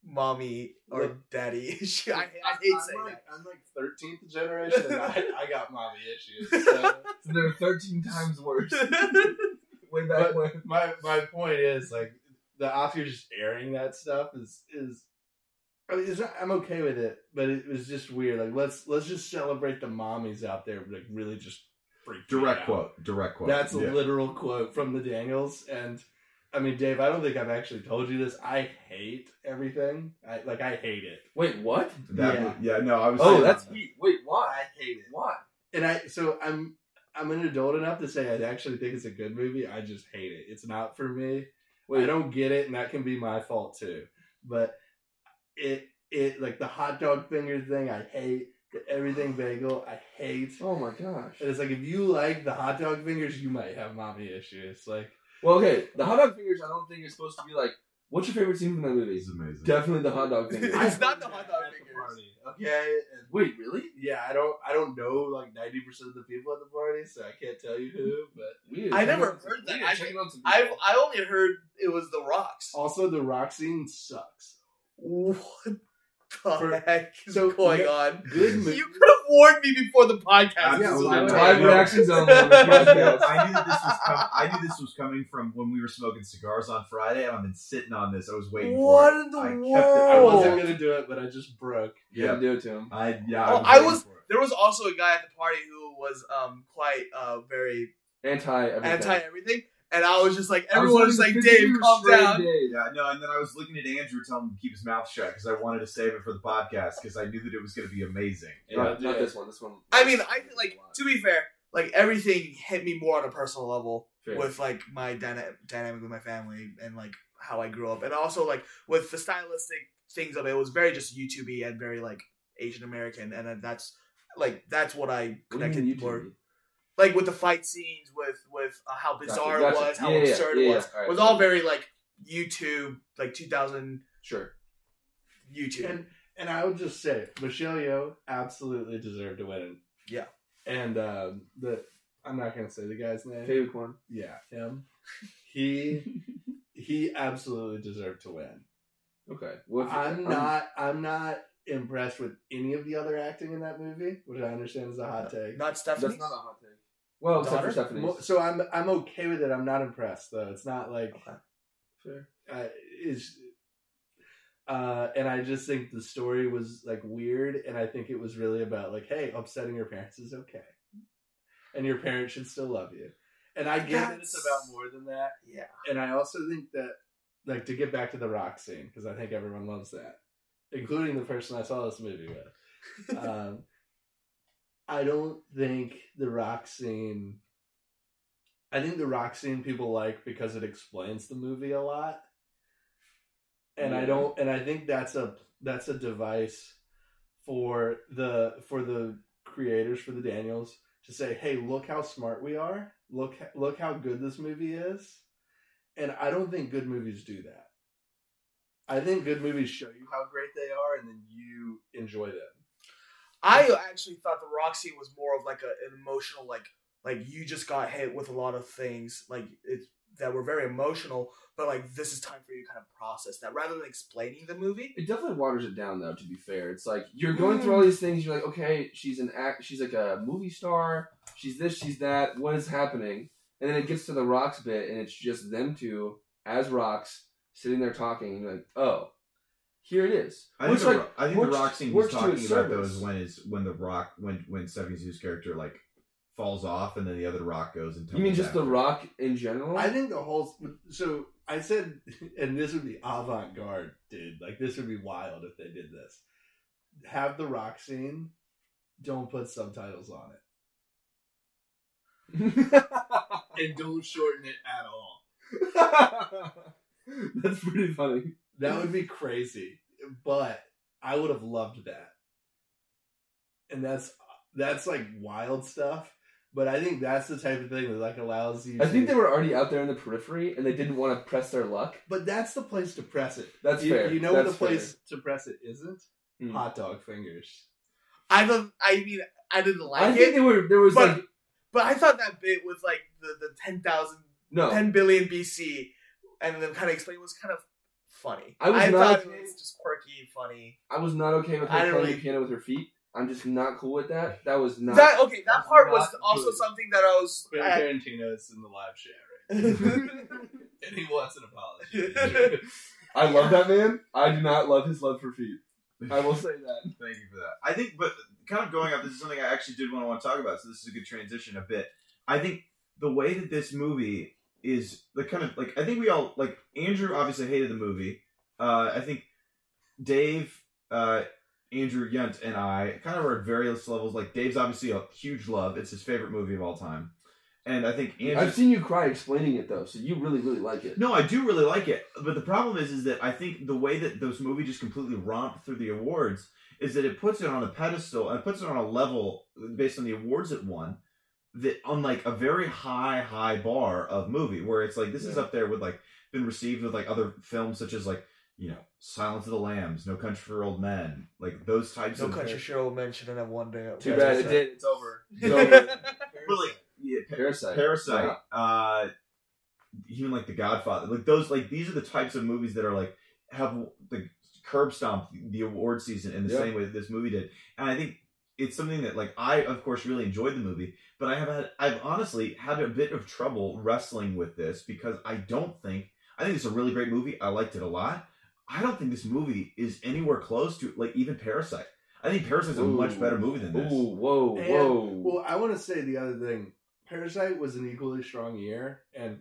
mommy or Look- daddy issues. I, I hate I'm saying like, that. I'm like 13th generation. and I, I got mommy issues. So. So they're 13 times worse. Way But back when. my my point is like the Oscars just airing that stuff is is. I mean, it's not, I'm okay with it, but it was just weird. Like let's let's just celebrate the mommies out there, like really just freaked me Direct out. quote. Direct quote. That's a literal quote from the Daniels, and I mean, Dave, I don't think I've actually told you this. I hate everything. I like I hate it, Wait, what? That Yeah. was- yeah. No, I was. Oh, saying- that's heat. Wait, why? I hate it. Why? And I so I'm I'm an adult enough to say I actually think it's a good movie. I just hate it. It's not for me. Wait, I don't get it, and that can be my fault too. But it it like the hot dog finger thing, I hate. The everything bagel, I hate. Oh my gosh. And it's like if you like the hot dog fingers, you might have mommy issues. Like Well, okay, the hot dog fingers. I don't think is supposed to be like. What's your favorite scene from that movie? It's amazing. Definitely the hot dog fingers. It's not the hot dog At the fingers. party, Okay, and Wait, really? yeah, I don't I don't know like ninety percent of the people at the party, so I can't tell you who. But We I never heard that. we need to I- check on some I've. I only heard it was the rocks. also, the rock scene sucks. What the For- heck is so, going yeah, on? Good movie. You could have warned me before the podcast. Absolutely. Yeah, not. Live No. reactions only. on the podcast. I knew this was com- I knew this was coming from when we were smoking cigars on Friday, and I've been sitting on this. I was waiting What for it. in the I kept it. I wasn't gonna do it, but I just broke. Yeah, had to do it to him. I yeah. Oh, I was. I was- There was also a guy at the party who was um quite uh very Anti everything. anti everything, and I was just like I was everyone was like, Dave, calm down. Dave. Yeah, no, and then I was looking at Andrew telling him to keep his mouth shut because I wanted to save it for the podcast because I knew that it was going to be amazing. Not, Yeah. not this one. This one. I mean, I feel like to be fair, like everything hit me more on a personal level Fair. with like my dyna- dynamic with my family and like how I grew up, and also like with the stylistic things of it, it was very just YouTubey and very like Asian American, and then that's like that's what I What do connected mean YouTube? more. Like with the fight scenes, with with uh, how bizarre Gotcha, it was, how Yeah, yeah, absurd yeah, it yeah. was, Alright, it was all very like YouTube, like 2000 Sure. YouTube. And and I would just say Michelle Yeoh absolutely deserved to win. Yeah. And um, the I'm not gonna say the guy's name. Favorite corn. Yeah, him. He he absolutely deserved to win. Okay. Well, I'm um, not I'm not impressed with any of the other acting in that movie, which I understand is a hot take. Not Stephanie. That's not a hot take. Well, except Daughter? for Stephanie. So I'm I'm okay with it. I'm not impressed though. It's not like Okay. Fair. uh, is uh and i just think the story was like weird and i think it was really about like hey upsetting your parents is okay and your parents should still love you and i get that it's about more than that Yeah. and i also think that like to get back to the rock scene because i think everyone loves that including the person i saw this movie with um i don't think the rock scene i think the rock scene people like because it explains the movie a lot and I don't and I think that's a that's a device for the for the creators for the Daniels to say, "Hey, look how smart we are. Look look how good this movie is." And I don't think good movies do that. I think good movies show you how great they are and then you enjoy them. I actually thought the rock scene was more of like a, an emotional, like like you just got hit with a lot of things, like it that were very emotional. But like this is time for you to kind of process that rather than explaining the movie. It definitely waters it down, though. To be fair, it's like you're going through all mm. these things. You're like, okay, she's an act. She's like a movie star. She's this. She's that. What is happening? And then it gets to the rocks bit, and it's just them two as rocks sitting there talking. And you're like, oh, here it is. I think, Which, the, like, ro- I think the rock scene he's talking its about though is when is when the rock when when Stephanie Hsu's character like falls off and then the other rock goes and You mean tumbles just the rock in general? I think the whole so I said, and this would be avant garde, dude. Like this would be wild if they did this. Have the rock scene. Don't put subtitles on it, and don't shorten it at all. That's pretty funny. That would be crazy, but I would have loved that. And that's that's like wild stuff. But I think that's the type of thing that like allows you. I to- think they were already out there in the periphery, and they didn't want to press their luck. But that's the place to press it. That's you, fair. You know what That's the place to press it isn't? Hmm. Hot dog fingers. I don't. I mean, I didn't like I it, think they were. There was but like but I thought that bit with like the the 10,000 no. 10 billion BC, and then kind of explain was kind of funny. I was not thought okay- it was just quirky, funny. I was not okay with her don't playing really- the piano with her feet. I'm just not cool with that. That was not. that okay, that part was also good. something that I was. Quentin I- Tarantino's in the live chat right and he wants an apology. I love that man. I do not love his love for feet. I will say that. Thank you for that. I think, but kind of going up, this is something I actually did want to want to talk about. So this is a good transition a bit. I think the way that this movie is the kind of like I think we all like Andrew obviously hated the movie. Uh, I think Dave, uh, Andrew Yunt, and I kind of are at various levels. Like Dave's obviously a huge love; it's his favorite movie of all time, and I think Andrew. I've seen you cry explaining it though, so you really, really like it. No, I do really like it, but the problem is, is that I think the way that those movies just completely romp through the awards is that it puts it on a pedestal and puts it on a level based on the awards it won that on like a very high, high bar of movie where it's like this is up there with like been received with like other films such as like you know Silence of the Lambs, No Country for Old Men, like those types of no of. country show mentioned in that one day. Too Yeah, bad it a- did. It's over. It's over. But like yeah, Pa- Parasite. Parasite, uh, even like The Godfather, like those, like these are the types of movies that are like have the curb stomp the award season in the Yeah. same way that this movie did, and I think it's something that like I of course really enjoyed the movie, but I have had I've honestly had a bit of trouble wrestling with this because I don't think I think it's a really great movie. I liked it a lot. I don't think this movie is anywhere close to like even Parasite. I think Parasite's a much better movie than this. Ooh, whoa, And- whoa. Well, I want to say the other thing. Parasite was an equally strong year, and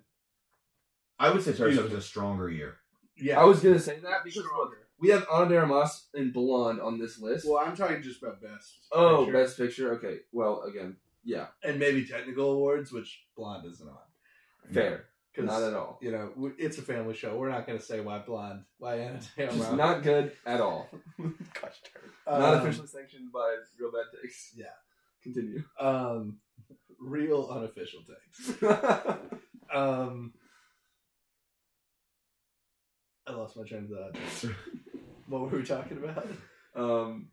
I would say Parasite was a stronger year. yeah, I was gonna say that because look, stronger. We have Ana de Armas and Blonde on this list. Well, I'm talking just about best. oh, picture. best picture. Okay. Well, again, yeah, and maybe technical awards, which Blonde isn't on. fair. 'Cause, Not at all. You know, it's a family show. We're not going to say why Blonde, why Ana de Armas. not good at all. Gosh darn. not Um, officially sanctioned by Reel Bad Takes. Yeah. Continue. Um, real unofficial takes. Um, I lost my train of thought. What were we talking about? um,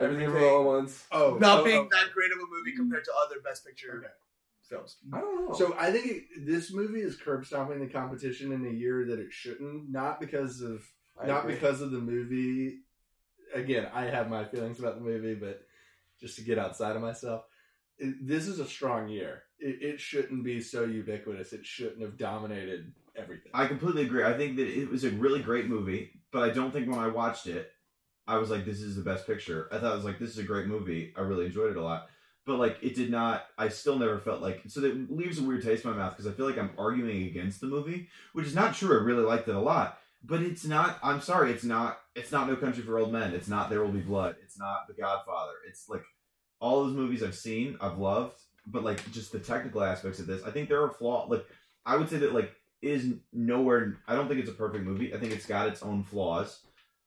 everything Everything. all at once. Oh, Not oh, being oh. that great of a movie compared to other Best Picture Okay. films. I don't know. So I think it, this movie is curb stomping the competition in a year that it shouldn't. Not because of I not agree. because of the movie. Again, I have my feelings about the movie, but just to get outside of myself, it, this is a strong year. It, it shouldn't be so ubiquitous. It shouldn't have dominated everything. I completely agree. I think that it was a really great movie, but I don't think when I watched it, I was like, "This is the best picture." I thought I was like, "This is a great movie." I really enjoyed it a lot, but like, it did not. I still never felt like so. That leaves a weird taste in my mouth because I feel like I'm arguing against the movie, which is not true. I really liked it a lot, but it's not. I'm sorry, it's not. It's not No Country for Old Men. It's not There Will Be Blood. It's not The Godfather. It's like all those movies I've seen, I've loved, but like just the technical aspects of this, I think there are flaws. Like I would say that like is nowhere. I don't think it's a perfect movie. I think it's got its own flaws,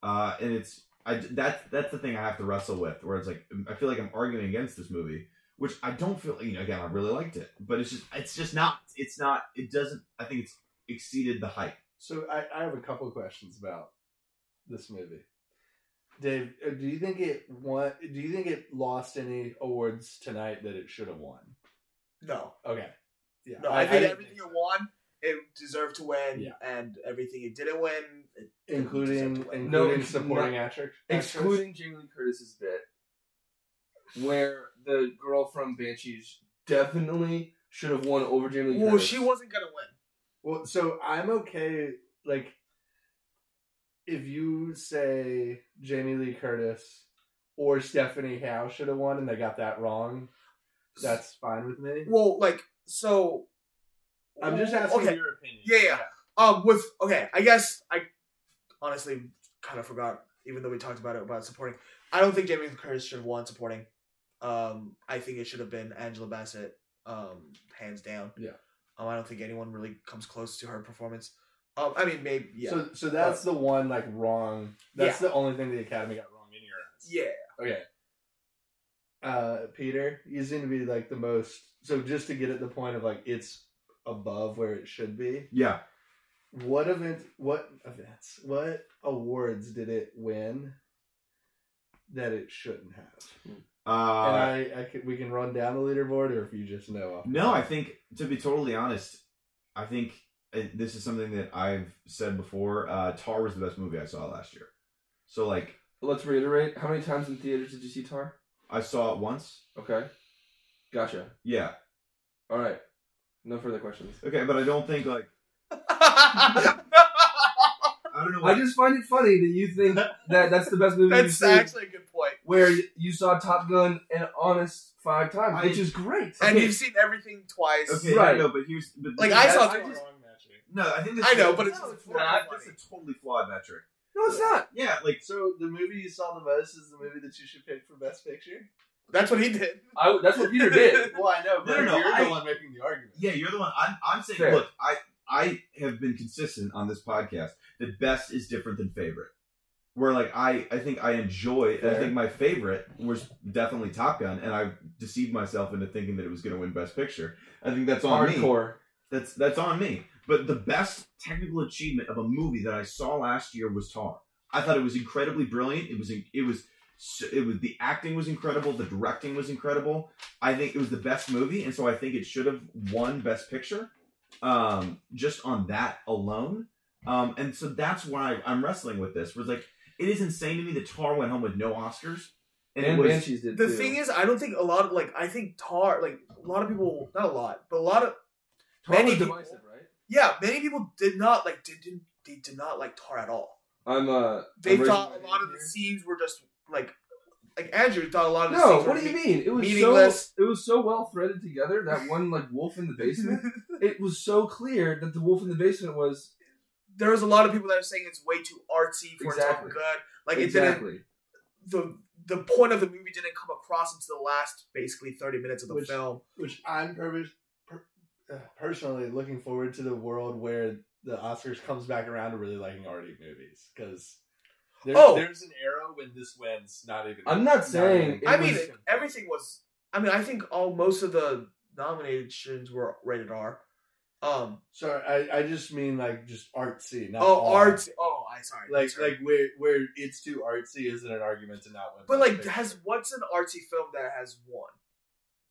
uh, and it's I that's that's the thing I have to wrestle with. Where it's like I feel like I'm arguing against this movie, which I don't feel. You know, again, I really liked it, but it's just it's just not. It's not. It doesn't. I think it's exceeded the hype. So I, I have a couple of questions about this movie. Dave, uh, do you think it won? Do you think it lost any awards tonight that it should have won? No, Okay, yeah, no. I, think didn't everything so. it won, it deserved to win, Yeah. and everything it didn't win, it including deserved to win. including No, supporting not- actor, excluding Jamie Lee Curtis's bit, where the girl from Banshees definitely should have won over Jamie Lee Well, Curtis. she wasn't gonna win. Well, so I'm okay. Like, if you say Jamie Lee Curtis or Stephanie Howe should have won, and they got that wrong, that's fine with me. Well, like so. I'm just asking Okay. your opinion. Yeah, yeah. Um, with okay, I guess I honestly kind of forgot, even though we talked about it about supporting. I don't think Jamie Curtis should have won supporting. Um, I think it should have been Angela Bassett, um, hands down. Yeah. Um, I don't think anyone really comes close to her performance. Um, I mean, maybe yeah, So, so that's the one like wrong. That's Yeah. the only thing the Academy got wrong in your eyes. yeah. Okay. Uh, Peter, you seem to be like the most. So just to get at the point of like it's above where it should be. Yeah. What event? What events? What awards did it win that it shouldn't have? Uh, and I, I can, we can run down the leaderboard, or if you just know. Off No. I think to be totally honest, I think and this is something that I've said before. Uh, Tar was the best movie I saw last year. So like, Let's reiterate. How many times in theaters did you see Tar? I saw it once. Okay. Gotcha. Yeah. All right. No further questions. Okay, but I don't think like I don't know. I just find it funny that you think that that's the best movie you've That's seen. actually a good point. where you saw Top Gun and Honest five times, I- which is great. And Okay. you've seen everything twice. okay, Right. No, but here's but Like, I is- saw- That's I just- wrong metric. No, I think this I know, but it's- it's it's not. funny. It's a totally flawed metric. No, it's not. Yeah, like So the movie you saw the most is the movie that you should pick for Best Picture. That's what he did. I, that's what Peter did. Well, I know, but No, no, no, you're I- the one making the argument. yeah, you're the one. I'm I'm saying. Fair. Look, I I have been consistent on this podcast that best is different than favorite. Where like I I think I enjoy. I think my favorite was definitely Top Gun, and I deceived myself into thinking that it was going to win Best Picture. I think that's on me. That's that's on me. But the best technical achievement of a movie that I saw last year was Tar. I thought it was incredibly brilliant. It was it was it was the acting was incredible. The directing was incredible. I think it was the best movie, and so I think it should have won Best Picture, um, just on that alone. Um, and so that's why I'm wrestling with this. Was like it is insane to me that Tar went home with no Oscars, and, And, it was Banshees did The too. thing is, I don't think a lot of like I think Tar like a lot of people not a lot, but a lot of Tar many was people- divisive, right? yeah, many people did not like did, didn't they did not like Tar at all. I'm uh. They I'm thought a lot hand of the scenes were just like like Andrew thought a lot of the No, scenes what were do you me- mean? It was meaningless. so it was so well threaded together. That one like wolf in the basement. it was so clear that the wolf in the basement was there was a lot of people that are saying it's way too artsy for it to Exactly. look good. Like it didn't the the point of the movie didn't come across until the last basically 30 minutes of the Which- film. Which I'm per- per- uh, personally looking forward to the world where the Oscars comes back around to really liking arty movies because there's, Oh! there's an era when this wins. Not even. I'm not saying even- it I mean, was- everything was. I mean, I think all most of the nominations were rated R. Um. Sorry, I, I just mean like just artsy. Not Oh, R. art. Oh, I sorry. Like sorry. like where where it's too artsy isn't an argument to not win. But like, Picture. has what's an artsy film that has won?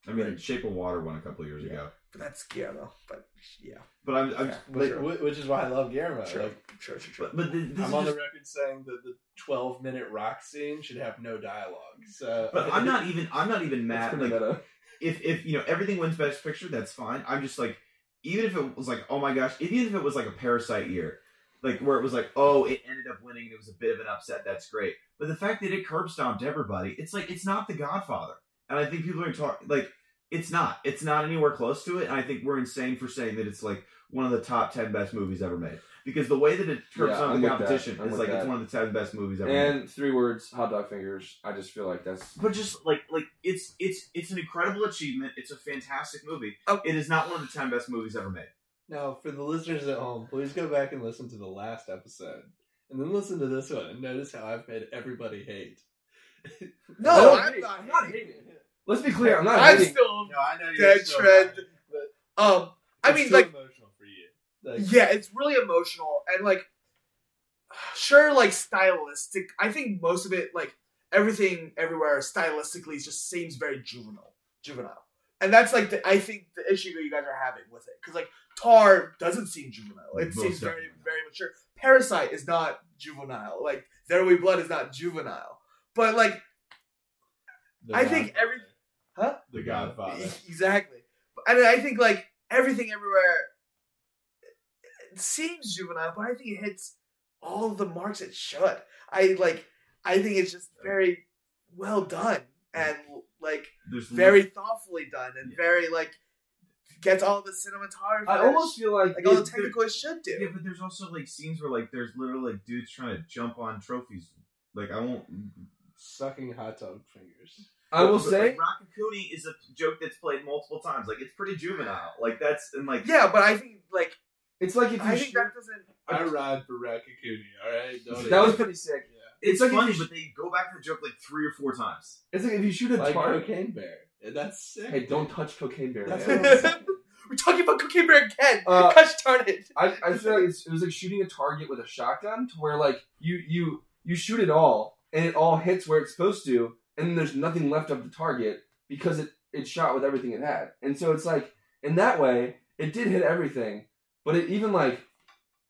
I mean, Shape of Water won a couple years Yeah. ago. But that's Guillermo. But yeah, But I'm, I'm Yeah. which, sure. which is why I love Guillermo. sure, Like sure, sure, sure. but, but this I'm on just- the record saying that the 12 minute rock scene should have no dialogue. So, But I'm not even I'm not even mad. Like meta. if if you know everything wins Best Picture, that's fine. I'm just like even if it was like oh my gosh, even if it was like a Parasite year, like where it was like oh it ended up winning, it was a bit of an upset. That's great. But the fact that it curb stomped everybody, it's like it's not The Godfather, and I think people are talking like it's not. It's not anywhere close to it. And I think we're insane for saying that it's like one of the top ten best movies ever made. Because the way that it curbs Yeah, stomped I'm the competition I'm is with like it's one of the ten best movies ever made. And three words, hot dog fingers. I just feel like that's but just like like it's it's it's an incredible achievement. It's a fantastic movie. Oh. It is not one of the ten best movies ever made. now for the listeners at home, please go back and listen to the last episode. And then listen to this one and notice how I've made everybody hate. No, I'm hate- not I'm not hating. Hating. Let's be clear. I'm not I'm hating. still. No, I know Dead you're so trend. mad, but Um. I It's mean, still like, emotional for you. like, yeah, it's really emotional and like, sure, like stylistic. I think most of it, like everything, everywhere, stylistically, just seems very juvenile, juvenile, and that's like the I think the issue that you guys are having with it because like Tar doesn't seem juvenile. It Most seems very definitely not. very mature. Parasite is not juvenile. Like There Will Be Blood is not juvenile, but like The I think Godfather. every- Huh? The Godfather. Exactly. And I think like everything everywhere it seems juvenile, but I think it hits all the marks it should. I like I think it's just very well done and like There's very thoughtfully done and Yeah. very like gets all the cinematography I almost feel like, like all the it- technical it should do. Yeah, but there's also like scenes where like there's literally like dudes trying to jump on trophies. Like I won't. Mm, mm, mm. Sucking hot dog fingers. I will But, say like, Raccacoonie is a joke that's played multiple times. Like it's pretty juvenile. Like that's and like Yeah, but I think like it's like if you I think sh- that doesn't I ride for Raccacoonie, alright? Don't that was pretty sick. it's, It's like if funny, sh- but they go back to the joke like three or four times. It's like if you shoot a like target. Cocaine Bear. And That's sick. Hey, don't touch cocaine bear. That's man. what I'm saying. We're talking about cocaine Bear again. Uh, Gosh darn it. I, I feel like it's, it was like shooting a target with a shotgun to where like you you you shoot it all and it all hits where it's supposed to and then there's nothing left of the target because it it shot with everything it had and so it's like in that way it did hit everything but it even like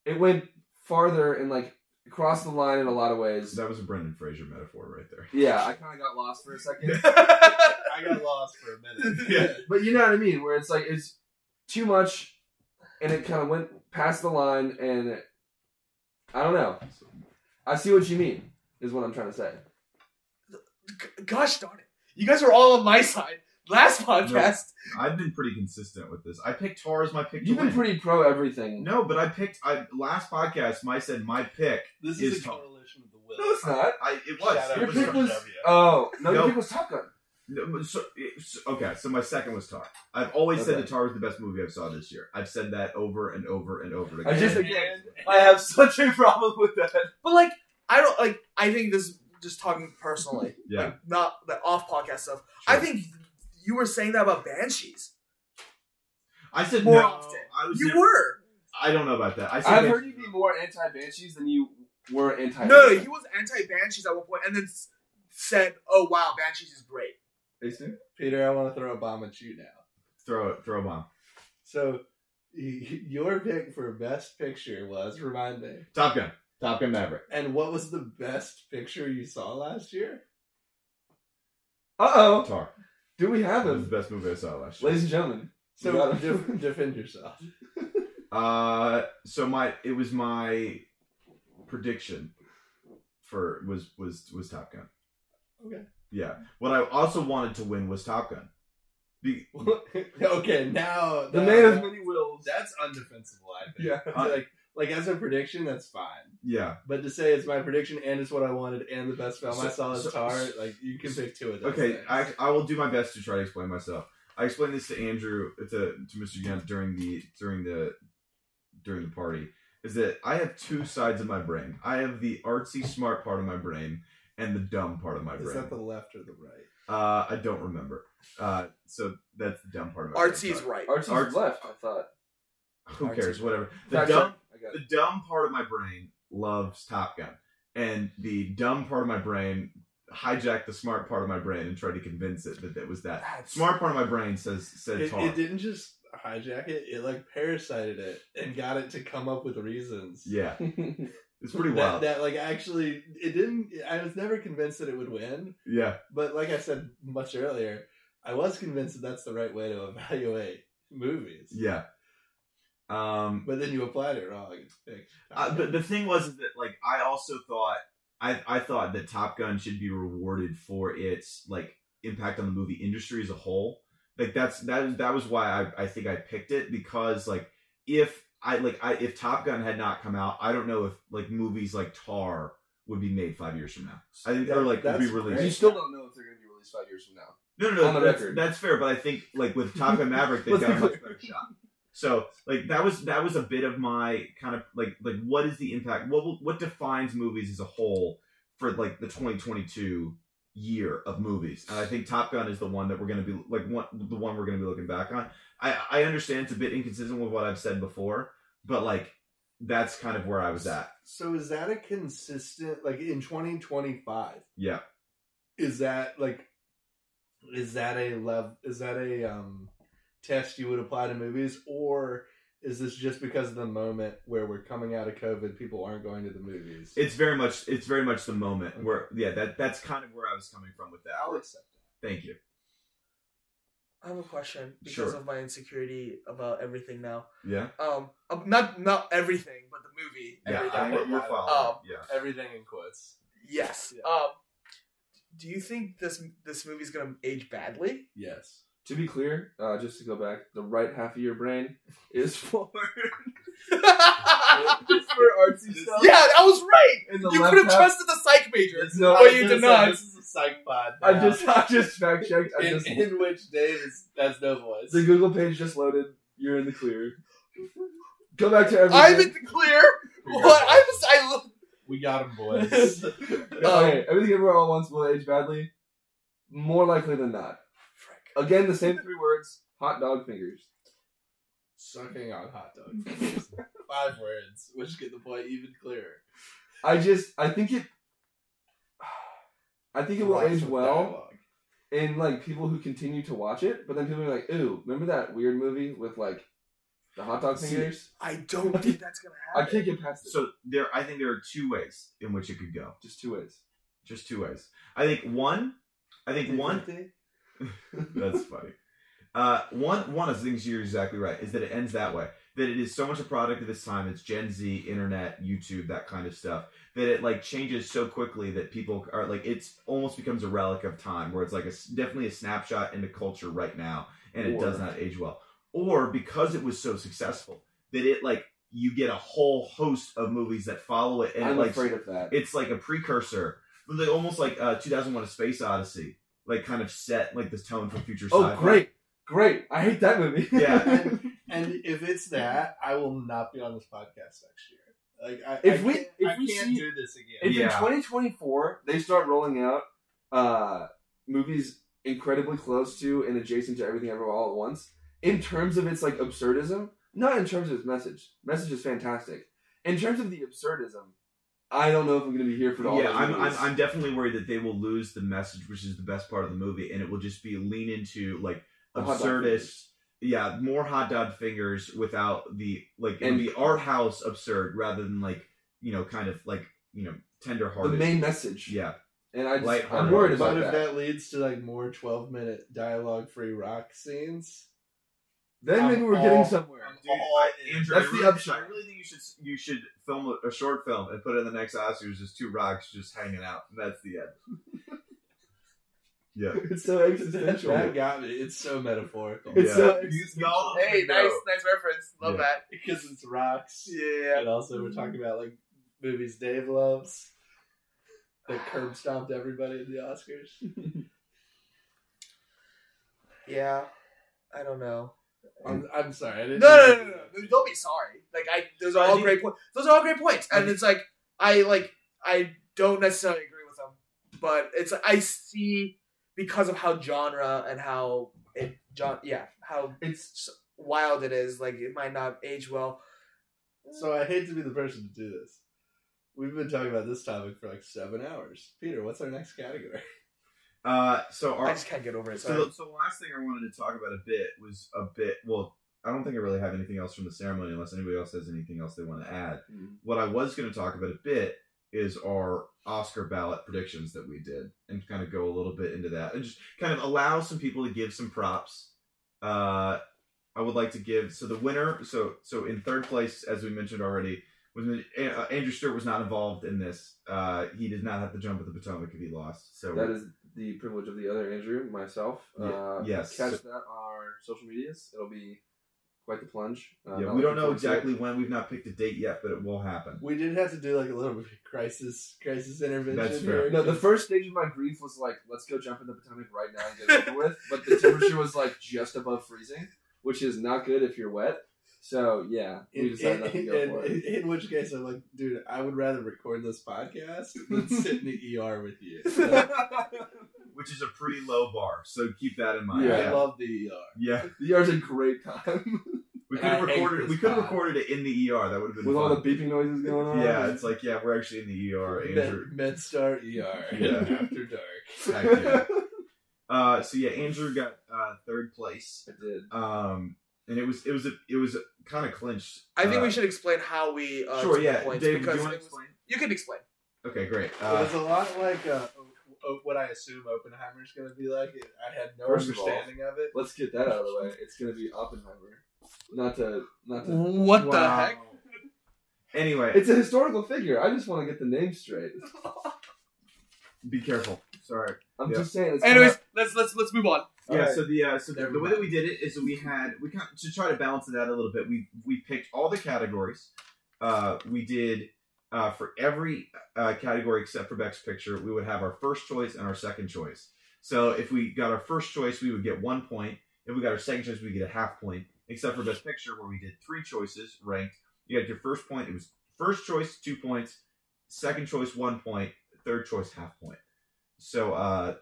it went farther and like across the line in a lot of ways. That was a Brendan Fraser metaphor right there. Yeah, I kind of got lost for a second. I got lost for a minute. Yeah. But you know what I mean, where it's like it's too much, and it kind of went past the line, and I don't know. I see what you mean, is what I'm trying to say. G- Gosh darn it! You guys were all on my side last podcast. I've been pretty consistent with this. I picked Tar as my pick. You've to been win. pretty pro everything. No, but I picked. I last podcast. My said my pick. This Is is a Tom. coalition of the will. No, it's not. I it was. Shout out It Your was to pick was W. oh no, your No. pick was Top Gun. No, so, okay, so my second was Tar. I've always said Okay. that Tar was the best movie I've saw this year. I've said that over and over and over again. I just again, I have such a problem with that. But like, I don't like. I think this just talking personally, yeah. like not the off podcast stuff. I think you were saying that about Banshees. I said More no. often. I was. You were. I don't know about that. I said I've that- heard you be more anti Banshees than you were anti. No, no, he was anti Banshees at one point, and then said, "Oh wow, Banshees is great." Peter, I want to throw a bomb at you now. throw it. Throw a bomb. So, y- your pick for best picture was remind me, Top Gun. Top Gun Maverick. and what was the best picture you saw last year? Uh oh. Tar. Do we have That was him, the best movie I saw last year. ladies and gentlemen? So We got him. def- defend yourself. Uh, so my it was my prediction for was was was Top Gun. Okay. Yeah. What I also wanted to win was Top Gun. Be, okay, now The now- man of many wills. That's undefensible. I think. Yeah. like like as a prediction, that's fine. yeah. But to say it's my prediction and it's what I wanted and the best film I So- saw is so- Tar, like you can pick two of those. Okay, things. I, I will do my best to try to explain myself. I explained this to Andrew to to Mr. Young during the during the during the party. Is that I have two sides of my brain. I have the artsy smart part of my brain and the dumb part of my brain. is that the left or the right? Uh, I don't remember. Uh, so that's the dumb part of my Artsy's brain. right. Archie's Arts- left. I thought. Who cares? Whatever. The dumb check. I got the dumb part of my brain loves Top Gun, and the dumb part of my brain hijacked the smart part of my brain and tried to convince it that it was that. That's- Smart part of my brain says said It, it didn't just hijack it; it like parasited it and got it to come up with reasons. Yeah, it's pretty that, wild. that like actually it didn't. I was never convinced that it would win, yeah, but like I said much earlier, I was convinced that that's the right way to evaluate movies. yeah. Um, But then you applied it wrong. Uh, but the thing was that like I also thought I I thought that Top Gun should be rewarded for its like impact on the movie industry as a whole. Like that's that that was why I I think I picked it because like if I like I if Top Gun had not come out, I don't know if like movies like Tar would be made five years from now. I think or That- like would be released. great. You still don't know if they're going to be released five years from now. No, no, no. On the that's, record. that's fair, but I think like with Top Gun Maverick, they've got a much better shot. So like that was that was a bit of my kind of like like what is the impact? What what defines movies as a whole for like the 2022 year of movies? And I think Top Gun is the one that we're going to be like one the one we're going to be looking back on. I I understand it's a bit inconsistent with what I've said before, but like that's kind of where I was at. So is that a consistent like in 2025? Yeah. Is that like is that a lev is that a um test you would apply to movies or is this just because of the moment where we're coming out of COVID, people aren't going to the movies? It's very much it's very much the moment where yeah that that's kind of where I was coming from with that. I'll accept that. Thank you. I have a question because Sure. of my insecurity about everything now. Yeah. Um, um, not not everything, but the movie. Yeah, everything. I, we're, we're following. Um, yeah. Everything in quotes. Yes. Yeah. Um, do you think this this movie's gonna age badly? Yes. To be clear, uh, just to go back, the right half of your brain is for yeah, is for artsy stuff. I was right. You could have trusted the psych major. No, but I you did not. This is a psych pod. I now. just I just fact checked. I in, just in which Dave is, has no voice. the Google page just loaded. You're in the clear. Go back to everything. I'm in the clear. What? I was. I look. we got him, boys. okay, everything everywhere all at once will age badly. More likely than not. Again, the same three words: hot dog fingers. Sucking on hot dog fingers. Five words, which get the point even clearer. I just I think it. I think it will Lots age well dialogue. in like people who continue to watch it, but then people are like, "Ooh, remember that weird movie with like The hot dog See, fingers. I don't think that's gonna happen. I can't get past it. So there, I think there are two ways in which it could go. Just two ways. Just two ways. I think one. I think one. That's funny. Uh, one one of the things you're exactly right is that it ends that way. That it is so much a product of its time. It's Gen Z, internet, YouTube, that kind of stuff. That it like changes so quickly that people are like it's almost becomes a relic of time, where it's like a definitely a snapshot into culture right now, and it Or- does not age well. Or because it was so successful that it like you get a whole host of movies that follow it, and I'm it, like afraid of that. it's like a precursor, like, almost like uh, 2001: A Space Odyssey, like kind of set like this tone for future. oh, sci-fi. great, great! I hate that movie. Yeah. and, and if it's that, I will not be on this podcast next year. Like, I, If I we- can't, if I we can't see- do this again. If Yeah. in 2024 they start rolling out uh, movies incredibly close to and adjacent to everything ever all at once, in terms of its like absurdism, not in terms of its message. Message is fantastic. In terms of the absurdism, I don't know if I'm going to be here for all yeah, I'm, I'm. I'm definitely worried that they will lose the message, which is the best part of the movie, and it will just be lean into like The absurdist. Yeah, more hot dog fingers without the like it'll And- be art house absurd rather than like you know kind of like you know tender hearted. the main message. Yeah, and I just, I'm worried But about if that. that leads to like more twelve minute dialogue free rock scenes, Then maybe we're getting somewhere. Dude, I. Andrew, That's I the upshot. I really think you should you should film a, a short film and put it in the next Oscars. Just two rocks just hanging out. And that's the end. yeah. it's so existential. that got me. It's so metaphorical. It's yeah. so You- y'all Hey, know. nice, nice reference. Love Yeah. that. because it's rocks. Yeah. And also, we're talking about like movies Dave loves that curb stomped everybody in the Oscars. Yeah. I don't know. I'm, mm. I'm sorry. I didn't No, no, no, no, no. Don't be sorry. Like I, those are all great points. Those are all great points, and it's like I like I don't necessarily agree with them, but it's I see because of how genre and how it John yeah how It's wild it is. Like it might not age well. So I hate to be the person to do this. We've been talking about this topic for like seven hours. Peter, what's our next category? Uh, so our I just can't get over it. So, the, so the last thing I wanted to talk about a bit was a bit. Well, I don't think I really have anything else from the ceremony, unless anybody else has anything else they want to add. Mm. What I was going to talk about a bit is our Oscar ballot predictions that we did, and kind of go a little bit into that, and just kind of allow some people to give some props. Uh, I would like to give so the winner. So so in third place, as we mentioned already, was uh, Andrew Stewart was not involved in this. Uh, he did not have to jump at the Potomac if he lost. So that is the privilege of the other Andrew, myself. Yeah, Uh, yes. Catch So- that on our social medias. It'll be quite the plunge. Uh, Yeah, we don't know forward to it. exactly when. We've not picked a date yet, but it will happen. We did have to do like a little bit of crisis crisis intervention. That's fair. here. No, the first stage of my grief was like, let's go jump in the Potomac right now and get it over with. But the temperature was like just above freezing, which is not good if you're wet. So yeah, we In, decided not to in- for it. in which case, I'm like, dude, I would rather record this podcast than sit in the ER with you. Which is a pretty low bar, so keep that in mind. Yeah. I love the ER. Yeah. The ER's a great time We could I have recorded. this We could have recorded it in the ER. That would have been with all the beeping noises going on. yeah, it's like yeah, we're actually in the ER. Andrew. Med, MedStar ER Yeah. after dark. Heck yeah. Uh, so yeah, Andrew got uh, third place. I did. Um, and it was it was a, it was kind of clinched. I think uh, we should explain how we uh, Sure. Yeah, the points Dave, do because you want to was- explain? you can explain. Okay, great. it Uh, was a lot like uh, o- what I assume Oppenheimer's going to be like. I had no First of all, understanding of it. Let's get that out of the way. It's gonna be Oppenheimer. Not to not to. What the heck? Anyway, It's a historical figure. I just want to get the name straight. be careful. Sorry. I'm Yeah. just saying. It's Anyways, let's let's let's move on. Yeah, Alright. so the uh, so the, the way that we did it is that we had we kind of, to try to balance it out a little bit. We we picked all the categories. Uh, we did uh, for every uh, category except for Best Picture, we would have our first choice and our second choice. So if we got our first choice, we would get one point. If we got our second choice, we would get a half point. Except for Best Picture, where we did three choices ranked. You got your first point. It was first choice two points, second choice one point, third choice half point. So uh,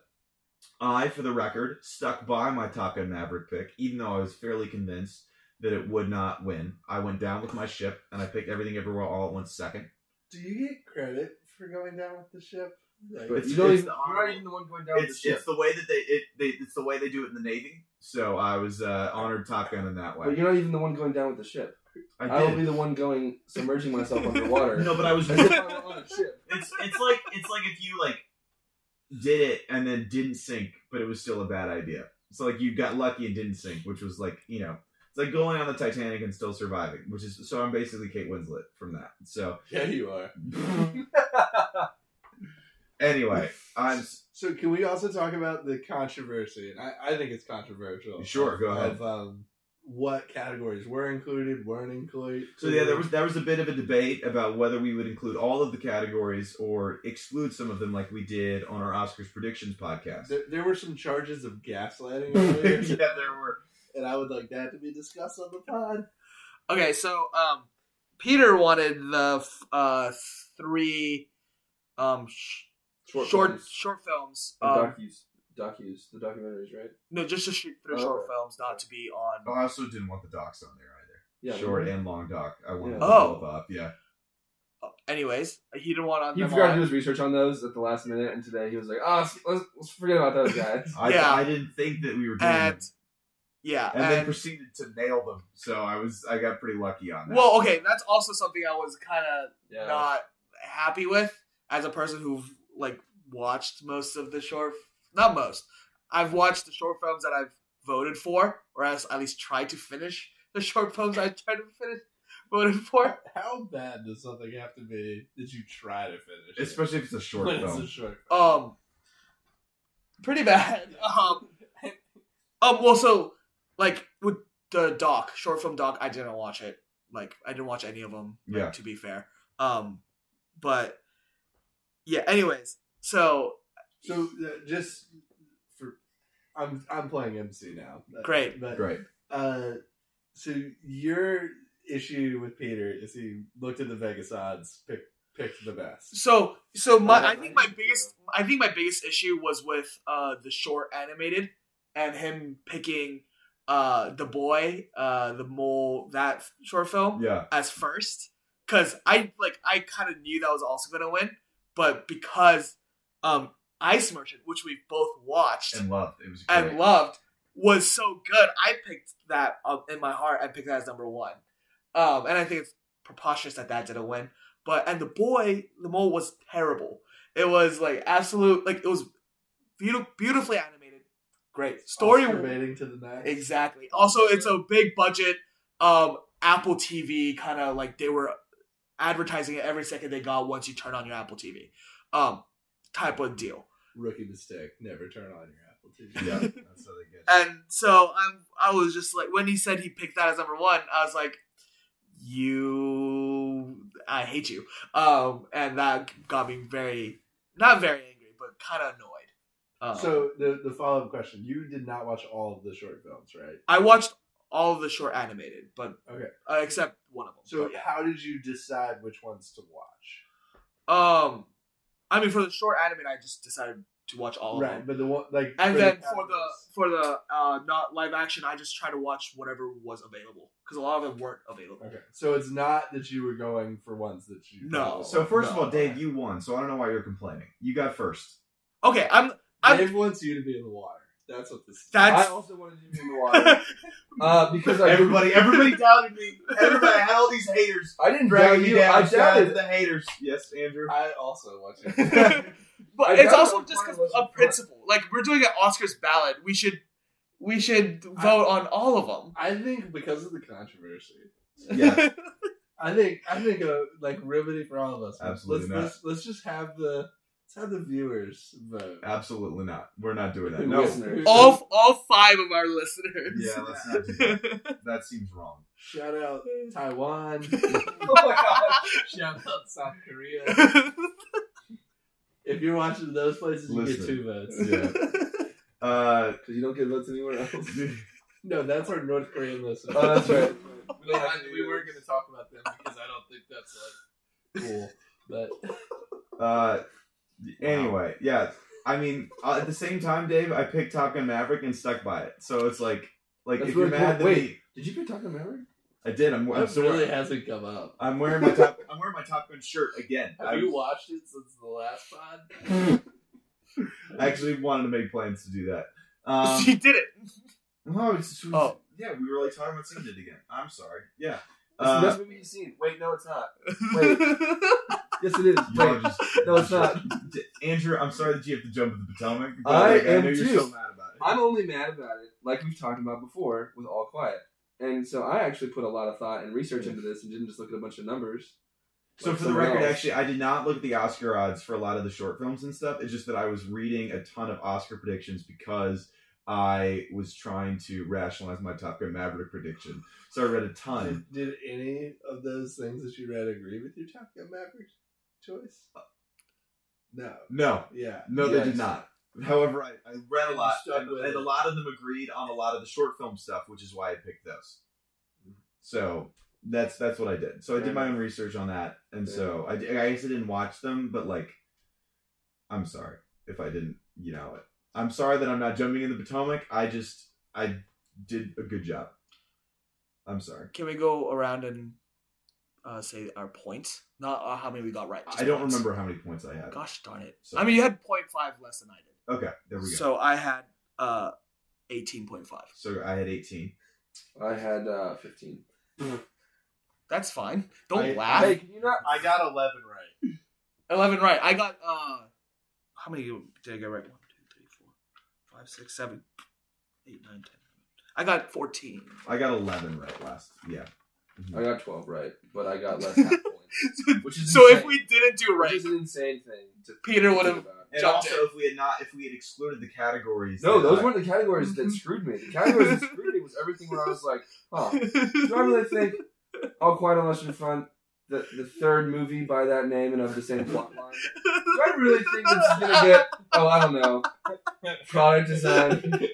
I, for the record, stuck by my Top Gun Maverick pick, even though I was fairly convinced that it would not win. I went down with my ship and I picked everything everywhere all at once second. Do you get credit for going down with the ship? Like, It's- you don't it's even, the you're not even the one going down with the It's ship. it's the way that they it they it's the way they do it in the Navy. So I was uh, honored Top Gun in that way. But you're not even the one going down with the ship. I I will be the one going submerging myself underwater. No, but I was. As if I were on a ship. it's it's like it's like if you like did it and then didn't sink, but it was still a bad idea. So like you got lucky and didn't sink, which was like you know it's like going on the Titanic and still surviving, which is so I'm basically Kate Winslet from that. So yeah, you are. anyway, I'm So can we also talk about the controversy? And I, I think it's controversial. Sure, go ahead. Of um, what categories were included, weren't included. so yeah there was there was a bit of a debate about whether we would include all of the categories or exclude some of them like we did on our Oscars predictions podcast. There, there were some charges of gaslighting earlier, yeah, there were. and I would like that to be discussed on the pod. Okay, so um, Peter wanted the f- uh three um sh- Short, short films. short films. Um, docus, docus, the documentaries, right? no, just the sh- three Oh, short okay. films, not to be on. Oh, I also didn't want the docs on there either. Yeah, Short and long doc. I wanted Yeah. them Oh. both up. Yeah. uh, Anyways, he didn't want on. He them forgot to do his research on those at the last minute, and today he was like, "Ah, let's, let's, let's forget about those guys." I, Yeah. I didn't think that we were doing and them. yeah, And, and, then proceeded to nail them. So I was I got pretty lucky on that. well, okay, that's also something I was kind of Yeah, not happy with as a person who like watched most of the short not most i've watched the short films that i've voted for or else at least tried to finish the short films i tried to finish voted for How bad does something have to be that you try to finish? it? Especially if it's a short when film. it's a short film. um pretty bad um um well so like with the doc short film doc i didn't watch it like i didn't watch any of them like, Yeah. to be fair um but yeah anyways so So uh, just for, I'm I'm playing MC now. But- Great. but Great. uh, so your issue with Peter is he looked at the Vegas odds, picked picked the best. So so my I think my biggest I think my biggest issue was with uh the short animated and him picking uh the boy uh the mole that short film Yeah. as first cuz I like I kind of knew that was also going to win but because um Ice Merchant which we both watched And loved. It was and loved was so good. I picked that up in my heart. I picked that as number one. Um, and I think it's preposterous that that didn't win. But and the boy, the mole was terrible. It was like absolute, like it was beautiful, beautifully animated, great story. Oscar to the max. Exactly. Also, it's a big budget um Apple TV kind of like they were advertising it every second they got once you turn on your Apple TV. Um, type of deal. Rookie mistake. Never turn on your Apple TV. Yeah. That's how they get. And so I'm, I was just like, when he said he picked that as number one, I was like, you, I hate you. Um, and that got me very, not very angry, but kind of annoyed. Um, So the the follow up question: You did not watch all of the short films, right? I watched all of the short animated, but Okay. uh, except one of them. So yeah. how did you decide which ones to watch? um, I mean, for the short anime, I just decided to watch all of them. Right, them. but the one like And for then the for the for the uh, not live action, I just tried to watch whatever was available because a lot of them weren't available. Okay, so it's not that you were going for ones that you No. So first of all, Dave, you won. So I don't know why you're complaining. You got first. Okay, I'm I'm Dave wants you to be in the water. That's what this. is. That's- I also wanted you to be in the water uh, because I Everybody, everybody doubted me. Everybody had all these haters I didn't doubt dragging me you. down. I Shout out to doubted. the haters. Yes, Andrew. I also want you. But I it's also that just mine because wasn't of fun. principle. Like we're doing an Oscars ballot, we should we should vote on all of them. I think because of the controversy, Yeah. I think I think uh, like riveting for all of us. Absolutely let's, not. Let's, let's just have the let's have the viewers vote. Absolutely not. We're not doing that. No. listeners? all all five of our listeners. Yeah, let's not do that. That seems wrong. Shout out Taiwan. oh my god! Shout out South Korea. If you're watching those places, you get Listen. two votes. Yeah. Uh, Because you don't get votes anywhere else. No, that's our North Korean listeners. Oh, that's right. we, don't have- we weren't going to talk about them because I don't think that's like cool. But uh, anyway, yeah. I mean, uh, at the same time, Dave, I picked Top Gun Maverick and stuck by it. So it's like, like That's if you're really mad cool. Wait. we- Did you pick Top Gun Maverick? I did. I'm, I'm That still really wearing, hasn't come up. I'm wearing my top. I'm wearing my Top Gun shirt again. I, Have you watched it since the last pod? I actually wanted to make plans to do that. Um, she did it. no, it's, it's- Oh. yeah, we were like talking about seeing it again. I'm sorry. Yeah. That's the Uh, best movie you've seen. Wait, no, it's not. Wait. Yes, it is. y'all Wait. just- No, it's not. Andrew, I'm sorry that you have to jump at the Potomac. but, I like, am know you're too. so mad about it. I'm only mad about it, like we've talked about before, with All Quiet. And so I actually put a lot of thought and research into this and didn't just look at a bunch of numbers. So like for the record, else. actually, I did not look at the Oscar odds for a lot of the short films and stuff. It's just that I was reading a ton of Oscar predictions because I was trying to rationalize my Top Gun Maverick prediction. So I read a ton. Did, did any of those things that you read agree with your Top Gun Maverick choice? Uh, no. No, Yeah. no, they Yes. did not. However, I, I read a lot, and, and a lot of them agreed on a lot of the short film stuff, which is why I picked those. So that's that's what I did. So I did my own research on that, and so I, I guess I didn't watch them, but like, I'm sorry if I didn't, you know it. I'm sorry that I'm not jumping in the Potomac. I just I did a good job. I'm sorry. Can we go around and uh, say our points? Not uh, how many we got right. just I don't points. remember how many points I had. Gosh darn it! So- I mean, you had 0.5 less than I did. Okay, there we go. So, So I had uh, 18.5. I had 18. I had uh, 15. That's fine. Don't I- laugh. Hey, can you not? I got 11 right. 11 right. I got uh how many did I get right? 1, 2, 3, 4, 5, 6, 7, 8, 9, 10. I got 14. I got 11 right last. Yeah. I got 12 right, but I got less half points. Which is so if we didn't do right, Which right, is an insane thing to Peter would think have about. And Jumped also, in. if we had not, if we had excluded the categories, No, those I- weren't the categories that screwed me. The categories that screwed me was everything where I was like, huh. Do I really think All Quiet on the Western Front, the, the third movie by that name and of the same plot line, do I really think this is going to get, oh, I don't know, product design?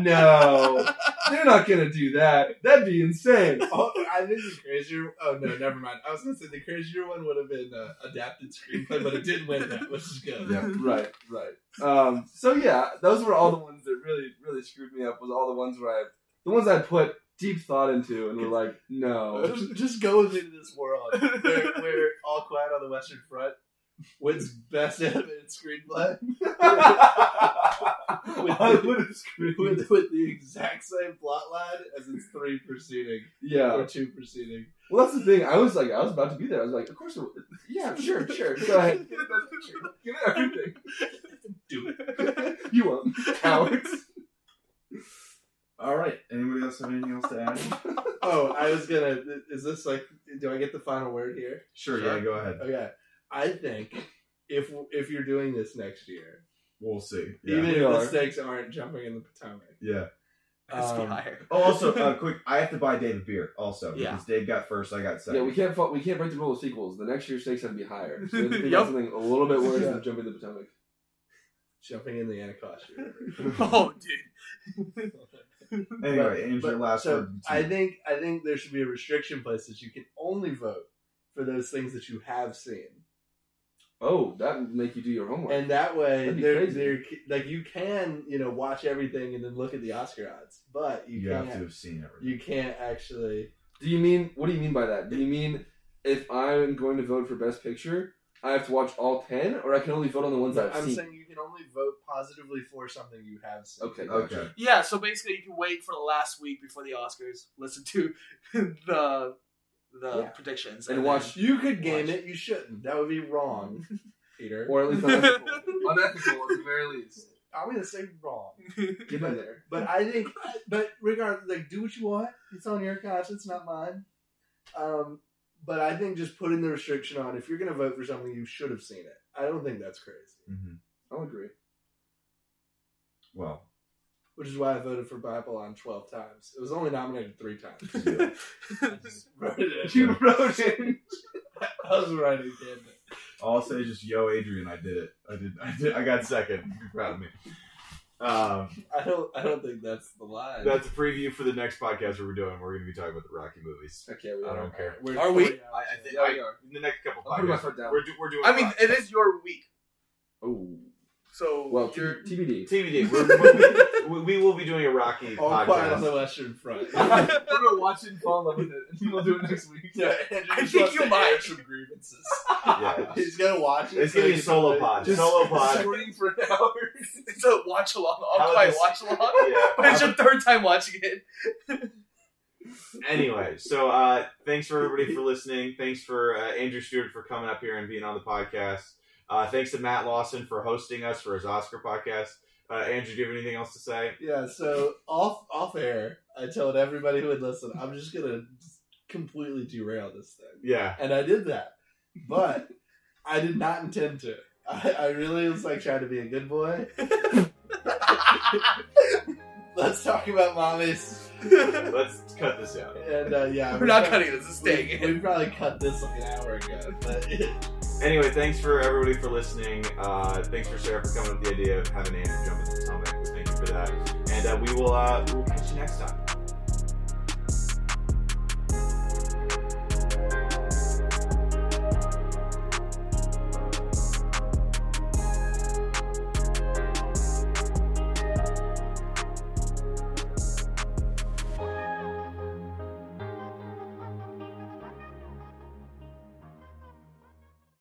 No. They're not going to do that. That'd be insane. Oh, I think the crazier. Oh no, never mind. I was gonna say the crazier one would have been uh, adapted screenplay, but it didn't win that, which is good. Yeah. right, right. Um, so yeah, those were all the ones that really, really screwed me up. Was all the ones where I, the ones I put deep thought into, and we're like, no. Just, just go with me to this world where, where All Quiet on the Western Front wins Best Animated Screenplay I would have with, with the exact same plot line as its three preceding Yeah. or two preceding. Well, that's the thing. I was like, I was about to be there. I was like, of course, yeah, sure, sure. Go ahead. Give it that picture. Give me everything. Do it. You won't, cowards. All right. Anybody else have anything else to add? Oh, I was gonna. Is this like? Do I get the final word here? Sure. Yeah. Go ahead. Okay. I think if if you're doing this next year, We'll see. Yeah. even We if are. the stakes aren't jumping in the Potomac, yeah. Has to Um, higher. Oh, also, uh, quick. I have to buy Dave a beer. Also, Yeah. because Dave got first. I got second. Yeah, we can't. fa- We can't break the rule of sequels. The next year's stakes have to be higher. So we have to think Yep. of something a little bit worse Yeah. than jumping the Potomac. jumping in the Anacostia. oh, dude. Anyway, Andrew, But- last so word. I think I think there should be a restriction placed that you can only vote for those things that you have seen, Oh, that would make you do your homework. and that way, That'd be there, there, like you can, you know, watch everything and then look at the Oscar odds, but you, you can't. have to have seen everything. You can't actually. do you mean? What do you mean by that? Do you mean if I'm going to vote for Best Picture, I have to watch all ten, or I can only vote on the ones I've seen. I'm seen? saying you can only vote positively for something you have seen. Okay. Okay. Yeah, so basically you can wait for the last week before the Oscars, listen to the the Yeah. predictions, And then- watch- You could game Watch. it. You shouldn't. That would be wrong, Peter. Or at least unethical. unethical at the very least. I'm gonna say wrong. Get in there. But I think, but regardless, like, do what you want. It's on your conscience, not mine. Um, but I think just putting the restriction on, if you're going to vote for something, you should have seen it. I don't think that's crazy. hmm I'll agree. Well, Which is why I voted for Babylon 12 times. It was only nominated three times. yeah. I just wrote it in. You wrote it. I was writing it. All I'll say is just yo, Adrian, I did it. I did. I did. I got second. Be proud of me. Um, I don't. I don't think that's the line. that's a preview for the next podcast we're doing. We're going to be talking about the Rocky movies. Okay, we I are. don't care. We're Are we- I, I in. think Yeah, I, we are. in the next couple I'm putting my podcasts, down. we're, do, we're doing. I mean, Rocky. it is your week, Oh. So Well, you're T- TBD. TBD. We're, we're, we, we will be doing a Rocky All quiet on the. Western Front. We're gonna watch it and fall in love with it, and we'll do it next week. yeah, Andrew I just think wants you to might. air some grievances. Yeah. He's gonna watch it. It's so gonna be he a can solo pod. Just Solo pod. Scream for an hour. it's a watch along, all How quiet this- watch along. Yeah. But it's your third time watching it. anyway, so uh, thanks for everybody for listening. Thanks for uh, Andrew Stewart for coming up here and being on the podcast. Uh, thanks to Matt Lawson for hosting us for his Oscar podcast. Uh, Andrew, do you have anything else to say? Yeah, so off off air, I told everybody who would listen, I'm just gonna just completely derail this thing, Yeah. and I did that, but I did not intend to. I, I really was like trying to be a good boy. Let's talk about mommies, Let's cut this out. and uh, yeah, We're not cutting this. It's staying We, in. we probably cut this like an hour ago, but Anyway, thanks for everybody for listening. Uh, thanks for Sarah for coming up with the idea of having Andrew jump into the. Thank you for that. And uh, we will uh, we will catch you next time.